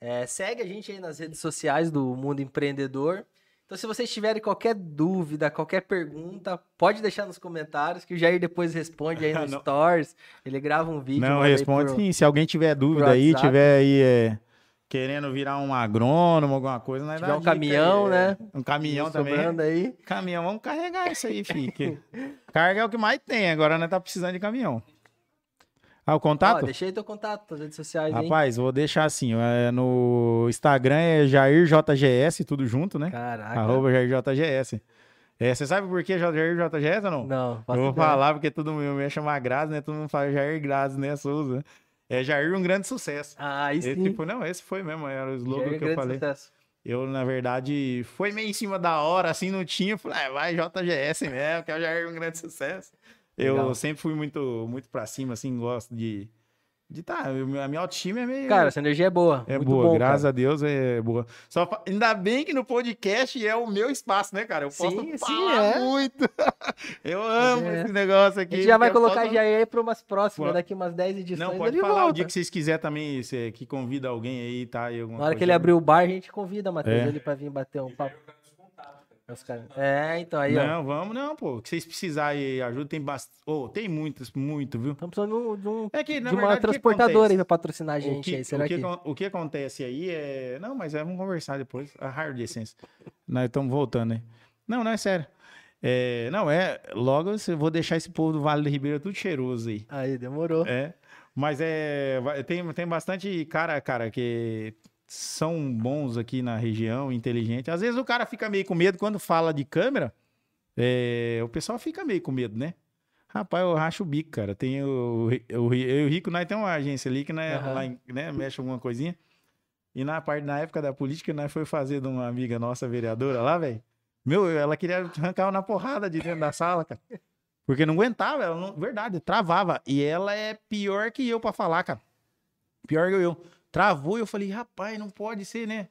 S1: É, segue a gente aí nas redes sociais do Mundo Empreendedor. Então, se vocês tiverem qualquer dúvida, qualquer pergunta, pode deixar nos comentários que o Jair depois responde aí [laughs] no
S2: Não.
S1: Stories. Ele grava um vídeo.
S2: Não, responde
S1: pro-
S2: sim. Se alguém tiver dúvida aí, tiver aí é, querendo virar um agrônomo, alguma coisa, nós
S1: Tiver
S2: dá
S1: um
S2: dica aí,
S1: caminhão,
S2: é.
S1: né?
S2: Um caminhão também.
S1: aí.
S2: Caminhão, vamos carregar isso aí, fique. [laughs] Carga é o que mais tem, agora nós tá precisando de caminhão. Ah, o
S1: Ó,
S2: contato?
S1: deixa aí teu contato nas redes sociais, hein?
S2: Rapaz, vou deixar assim, é, no Instagram é JairJGS, tudo junto, né?
S1: Caraca.
S2: Arroba JairJGS. É, você sabe por que JairJGS ou não?
S1: Não,
S2: Eu vou
S1: ideia.
S2: falar porque todo mundo me chama Grazi, né? Todo mundo fala Jair Grazi, né? Souza. É Jair um grande sucesso.
S1: Ah,
S2: Esse,
S1: sim.
S2: tipo, não, esse foi mesmo, era o slogan
S1: Jair,
S2: que eu falei.
S1: sucesso.
S2: Eu, na verdade, foi meio em cima da hora, assim, não tinha. Falei, ah, vai JGS mesmo, que é o Jair um grande sucesso. Eu
S1: Legal.
S2: sempre fui muito, muito pra cima, assim, gosto de. De tá, a minha autoestima é meio.
S1: Cara, essa energia é boa.
S2: é boa,
S1: bom,
S2: graças
S1: cara.
S2: a Deus é boa. Só fa- ainda bem que no podcast é o meu espaço, né, cara? Eu posso
S1: Sim, sim,
S2: falar
S1: é.
S2: muito. [laughs] eu amo
S1: É.
S2: esse negócio
S1: A
S2: aqui.
S1: gente já vai colocar
S2: posso-
S1: Jair aí para umas próximas,
S2: Pô.
S1: daqui umas 10 edições.
S2: Não, pode falar o
S1: volta.
S2: dia que vocês quiserem também, que convida alguém aí, tá?
S1: Na hora que ele abrir o bar, a gente convida, Matheus,
S2: É.
S1: ele pra vir bater um papo. Os caras- É, então aí, ó.
S2: Não, vamos não, pô. Que vocês precisarem aí, ajuda, tem bastante. Oh, tem muitas, muito, viu?
S1: Estamos precisando de, um,
S2: É que,
S1: de uma
S2: verdade, que
S1: transportadora aí pra patrocinar a gente
S2: que,
S1: aí. Será
S2: o, que,
S1: que...
S2: o que acontece aí é. Não, mas é, vamos conversar depois. A hard essence. Nós estamos voltando, né? Não, não é sério. É, não, é. Logo eu vou deixar esse povo do Vale do Ribeira tudo cheiroso aí.
S1: Aí, demorou.
S2: É. Mas é. Tem, tem bastante cara, cara, que são bons aqui na região, inteligente. Às vezes o cara fica meio com medo quando fala de câmera. é, o pessoal fica meio com medo, né? Rapaz, eu racho o bico, cara. Tem o, o, eu e o Rico, nós temos uma agência ali que né,
S1: Aham.
S2: lá né, mexe alguma coisinha. E na parte, na época da política, nós foi fazer de uma amiga nossa, vereadora lá, velho. Meu, ela queria arrancar na porrada de dentro da sala, cara. Porque não aguentava, ela não, verdade, travava. E ela é pior que eu pra falar, cara. Pior que eu. Travou e eu falei, rapaz, não pode ser, né?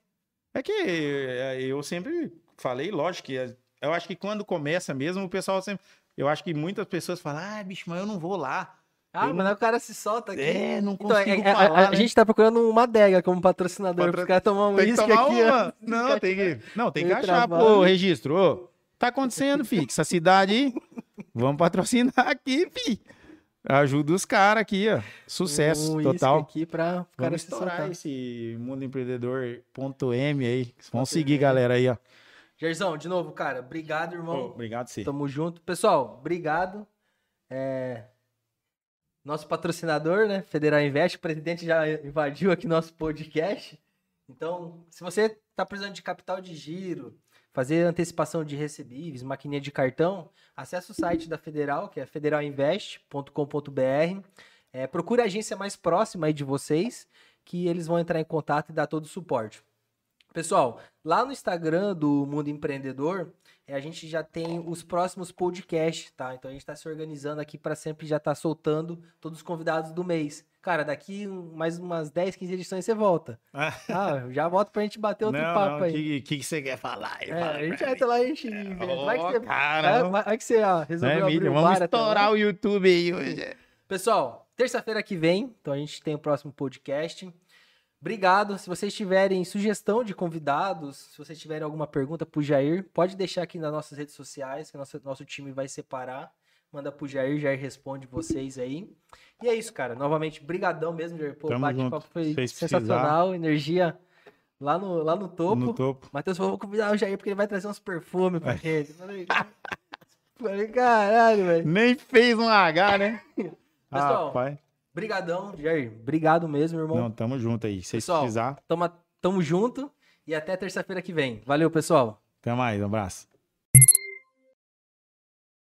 S2: É que eh, eu sempre falei, lógico que eh, eu acho que quando começa mesmo, o pessoal sempre. Eu acho que muitas pessoas falam, ah, bicho, mas eu não vou lá.
S1: Ah,
S2: eu
S1: mas
S2: não-
S1: o cara se solta aqui.
S2: É, não
S1: Então, é-
S2: consigo
S1: é- a-
S2: falar.
S1: a, a
S2: né?
S1: gente tá procurando uma adega como patrocinador,
S2: Patro-
S1: pros caras tomar um uísque aqui. ó.
S2: Não, tem que. Não, tem que
S1: Tem
S2: achar,
S1: trabalho.
S2: pô, registro. Ô, tá acontecendo, fi? Essa cidade aí. Vamos patrocinar aqui, fi. Ajuda os caras aqui, ó. Sucesso
S1: um
S2: total.
S1: aqui pra o cara
S2: estourar esse Mundo Empreendedor.m aí. Vamos seguir, galera aí, ó.
S1: Jairzão, de novo, cara, obrigado, irmão.
S2: Obrigado, sim.
S1: Tamo junto. Pessoal, obrigado. É, Nosso patrocinador, né? Federal Invest, o presidente já invadiu aqui nosso podcast. Então, se você tá precisando de capital de giro, fazer antecipação de recebíveis, maquininha de cartão, acesse o site da Federal, que é federalinvest.com.br. É, procure a agência mais próxima aí de vocês, que eles vão entrar em contato e dar todo o suporte. Pessoal, lá no Instagram do Mundo Empreendedor, é, a gente já tem os próximos podcasts, tá? Então a gente está se organizando aqui para sempre já estar tá soltando todos os convidados do mês. Cara, daqui mais umas 10, 15 edições você volta.
S2: Ah,
S1: Ah, já volta pra gente bater outro
S2: não,
S1: papo
S2: não,
S1: aí.
S2: O que, que, você quer falar?
S1: É,
S2: Fala
S1: a gente vai lá e a gente. Vai que você,
S2: cara,
S1: vai, vai que você ó, resolveu
S2: né,
S1: abrir
S2: mídia?
S1: o
S2: Vamos estourar o YouTube aí hoje.
S1: Pessoal, terça-feira que vem, então a gente tem o próximo podcast. Obrigado. Se vocês tiverem sugestão de convidados, se vocês tiverem alguma pergunta pro Jair, pode deixar aqui nas nossas redes sociais, que nosso, nosso time vai separar. Manda pro Jair, Jair responde vocês aí. E é isso, cara. Novamente, brigadão mesmo, Jair. Pô, o bate-papo foi
S2: Vocês
S1: sensacional, energia lá no, lá no topo.
S2: No topo.
S1: Matheus falou, vou convidar o Jair porque ele vai trazer uns perfumes pra gente. Falei, [laughs] Falei, caralho, velho.
S2: Nem fez um H, né? [laughs]
S1: Pessoal,
S2: Rapaz.
S1: Brigadão, Jair. Obrigado mesmo, irmão.
S2: Não, tamo junto aí. Se
S1: Pessoal,
S2: precisar,
S1: Tamo, tamo junto e até terça-feira que vem. Valeu, pessoal.
S2: até mais. Um abraço.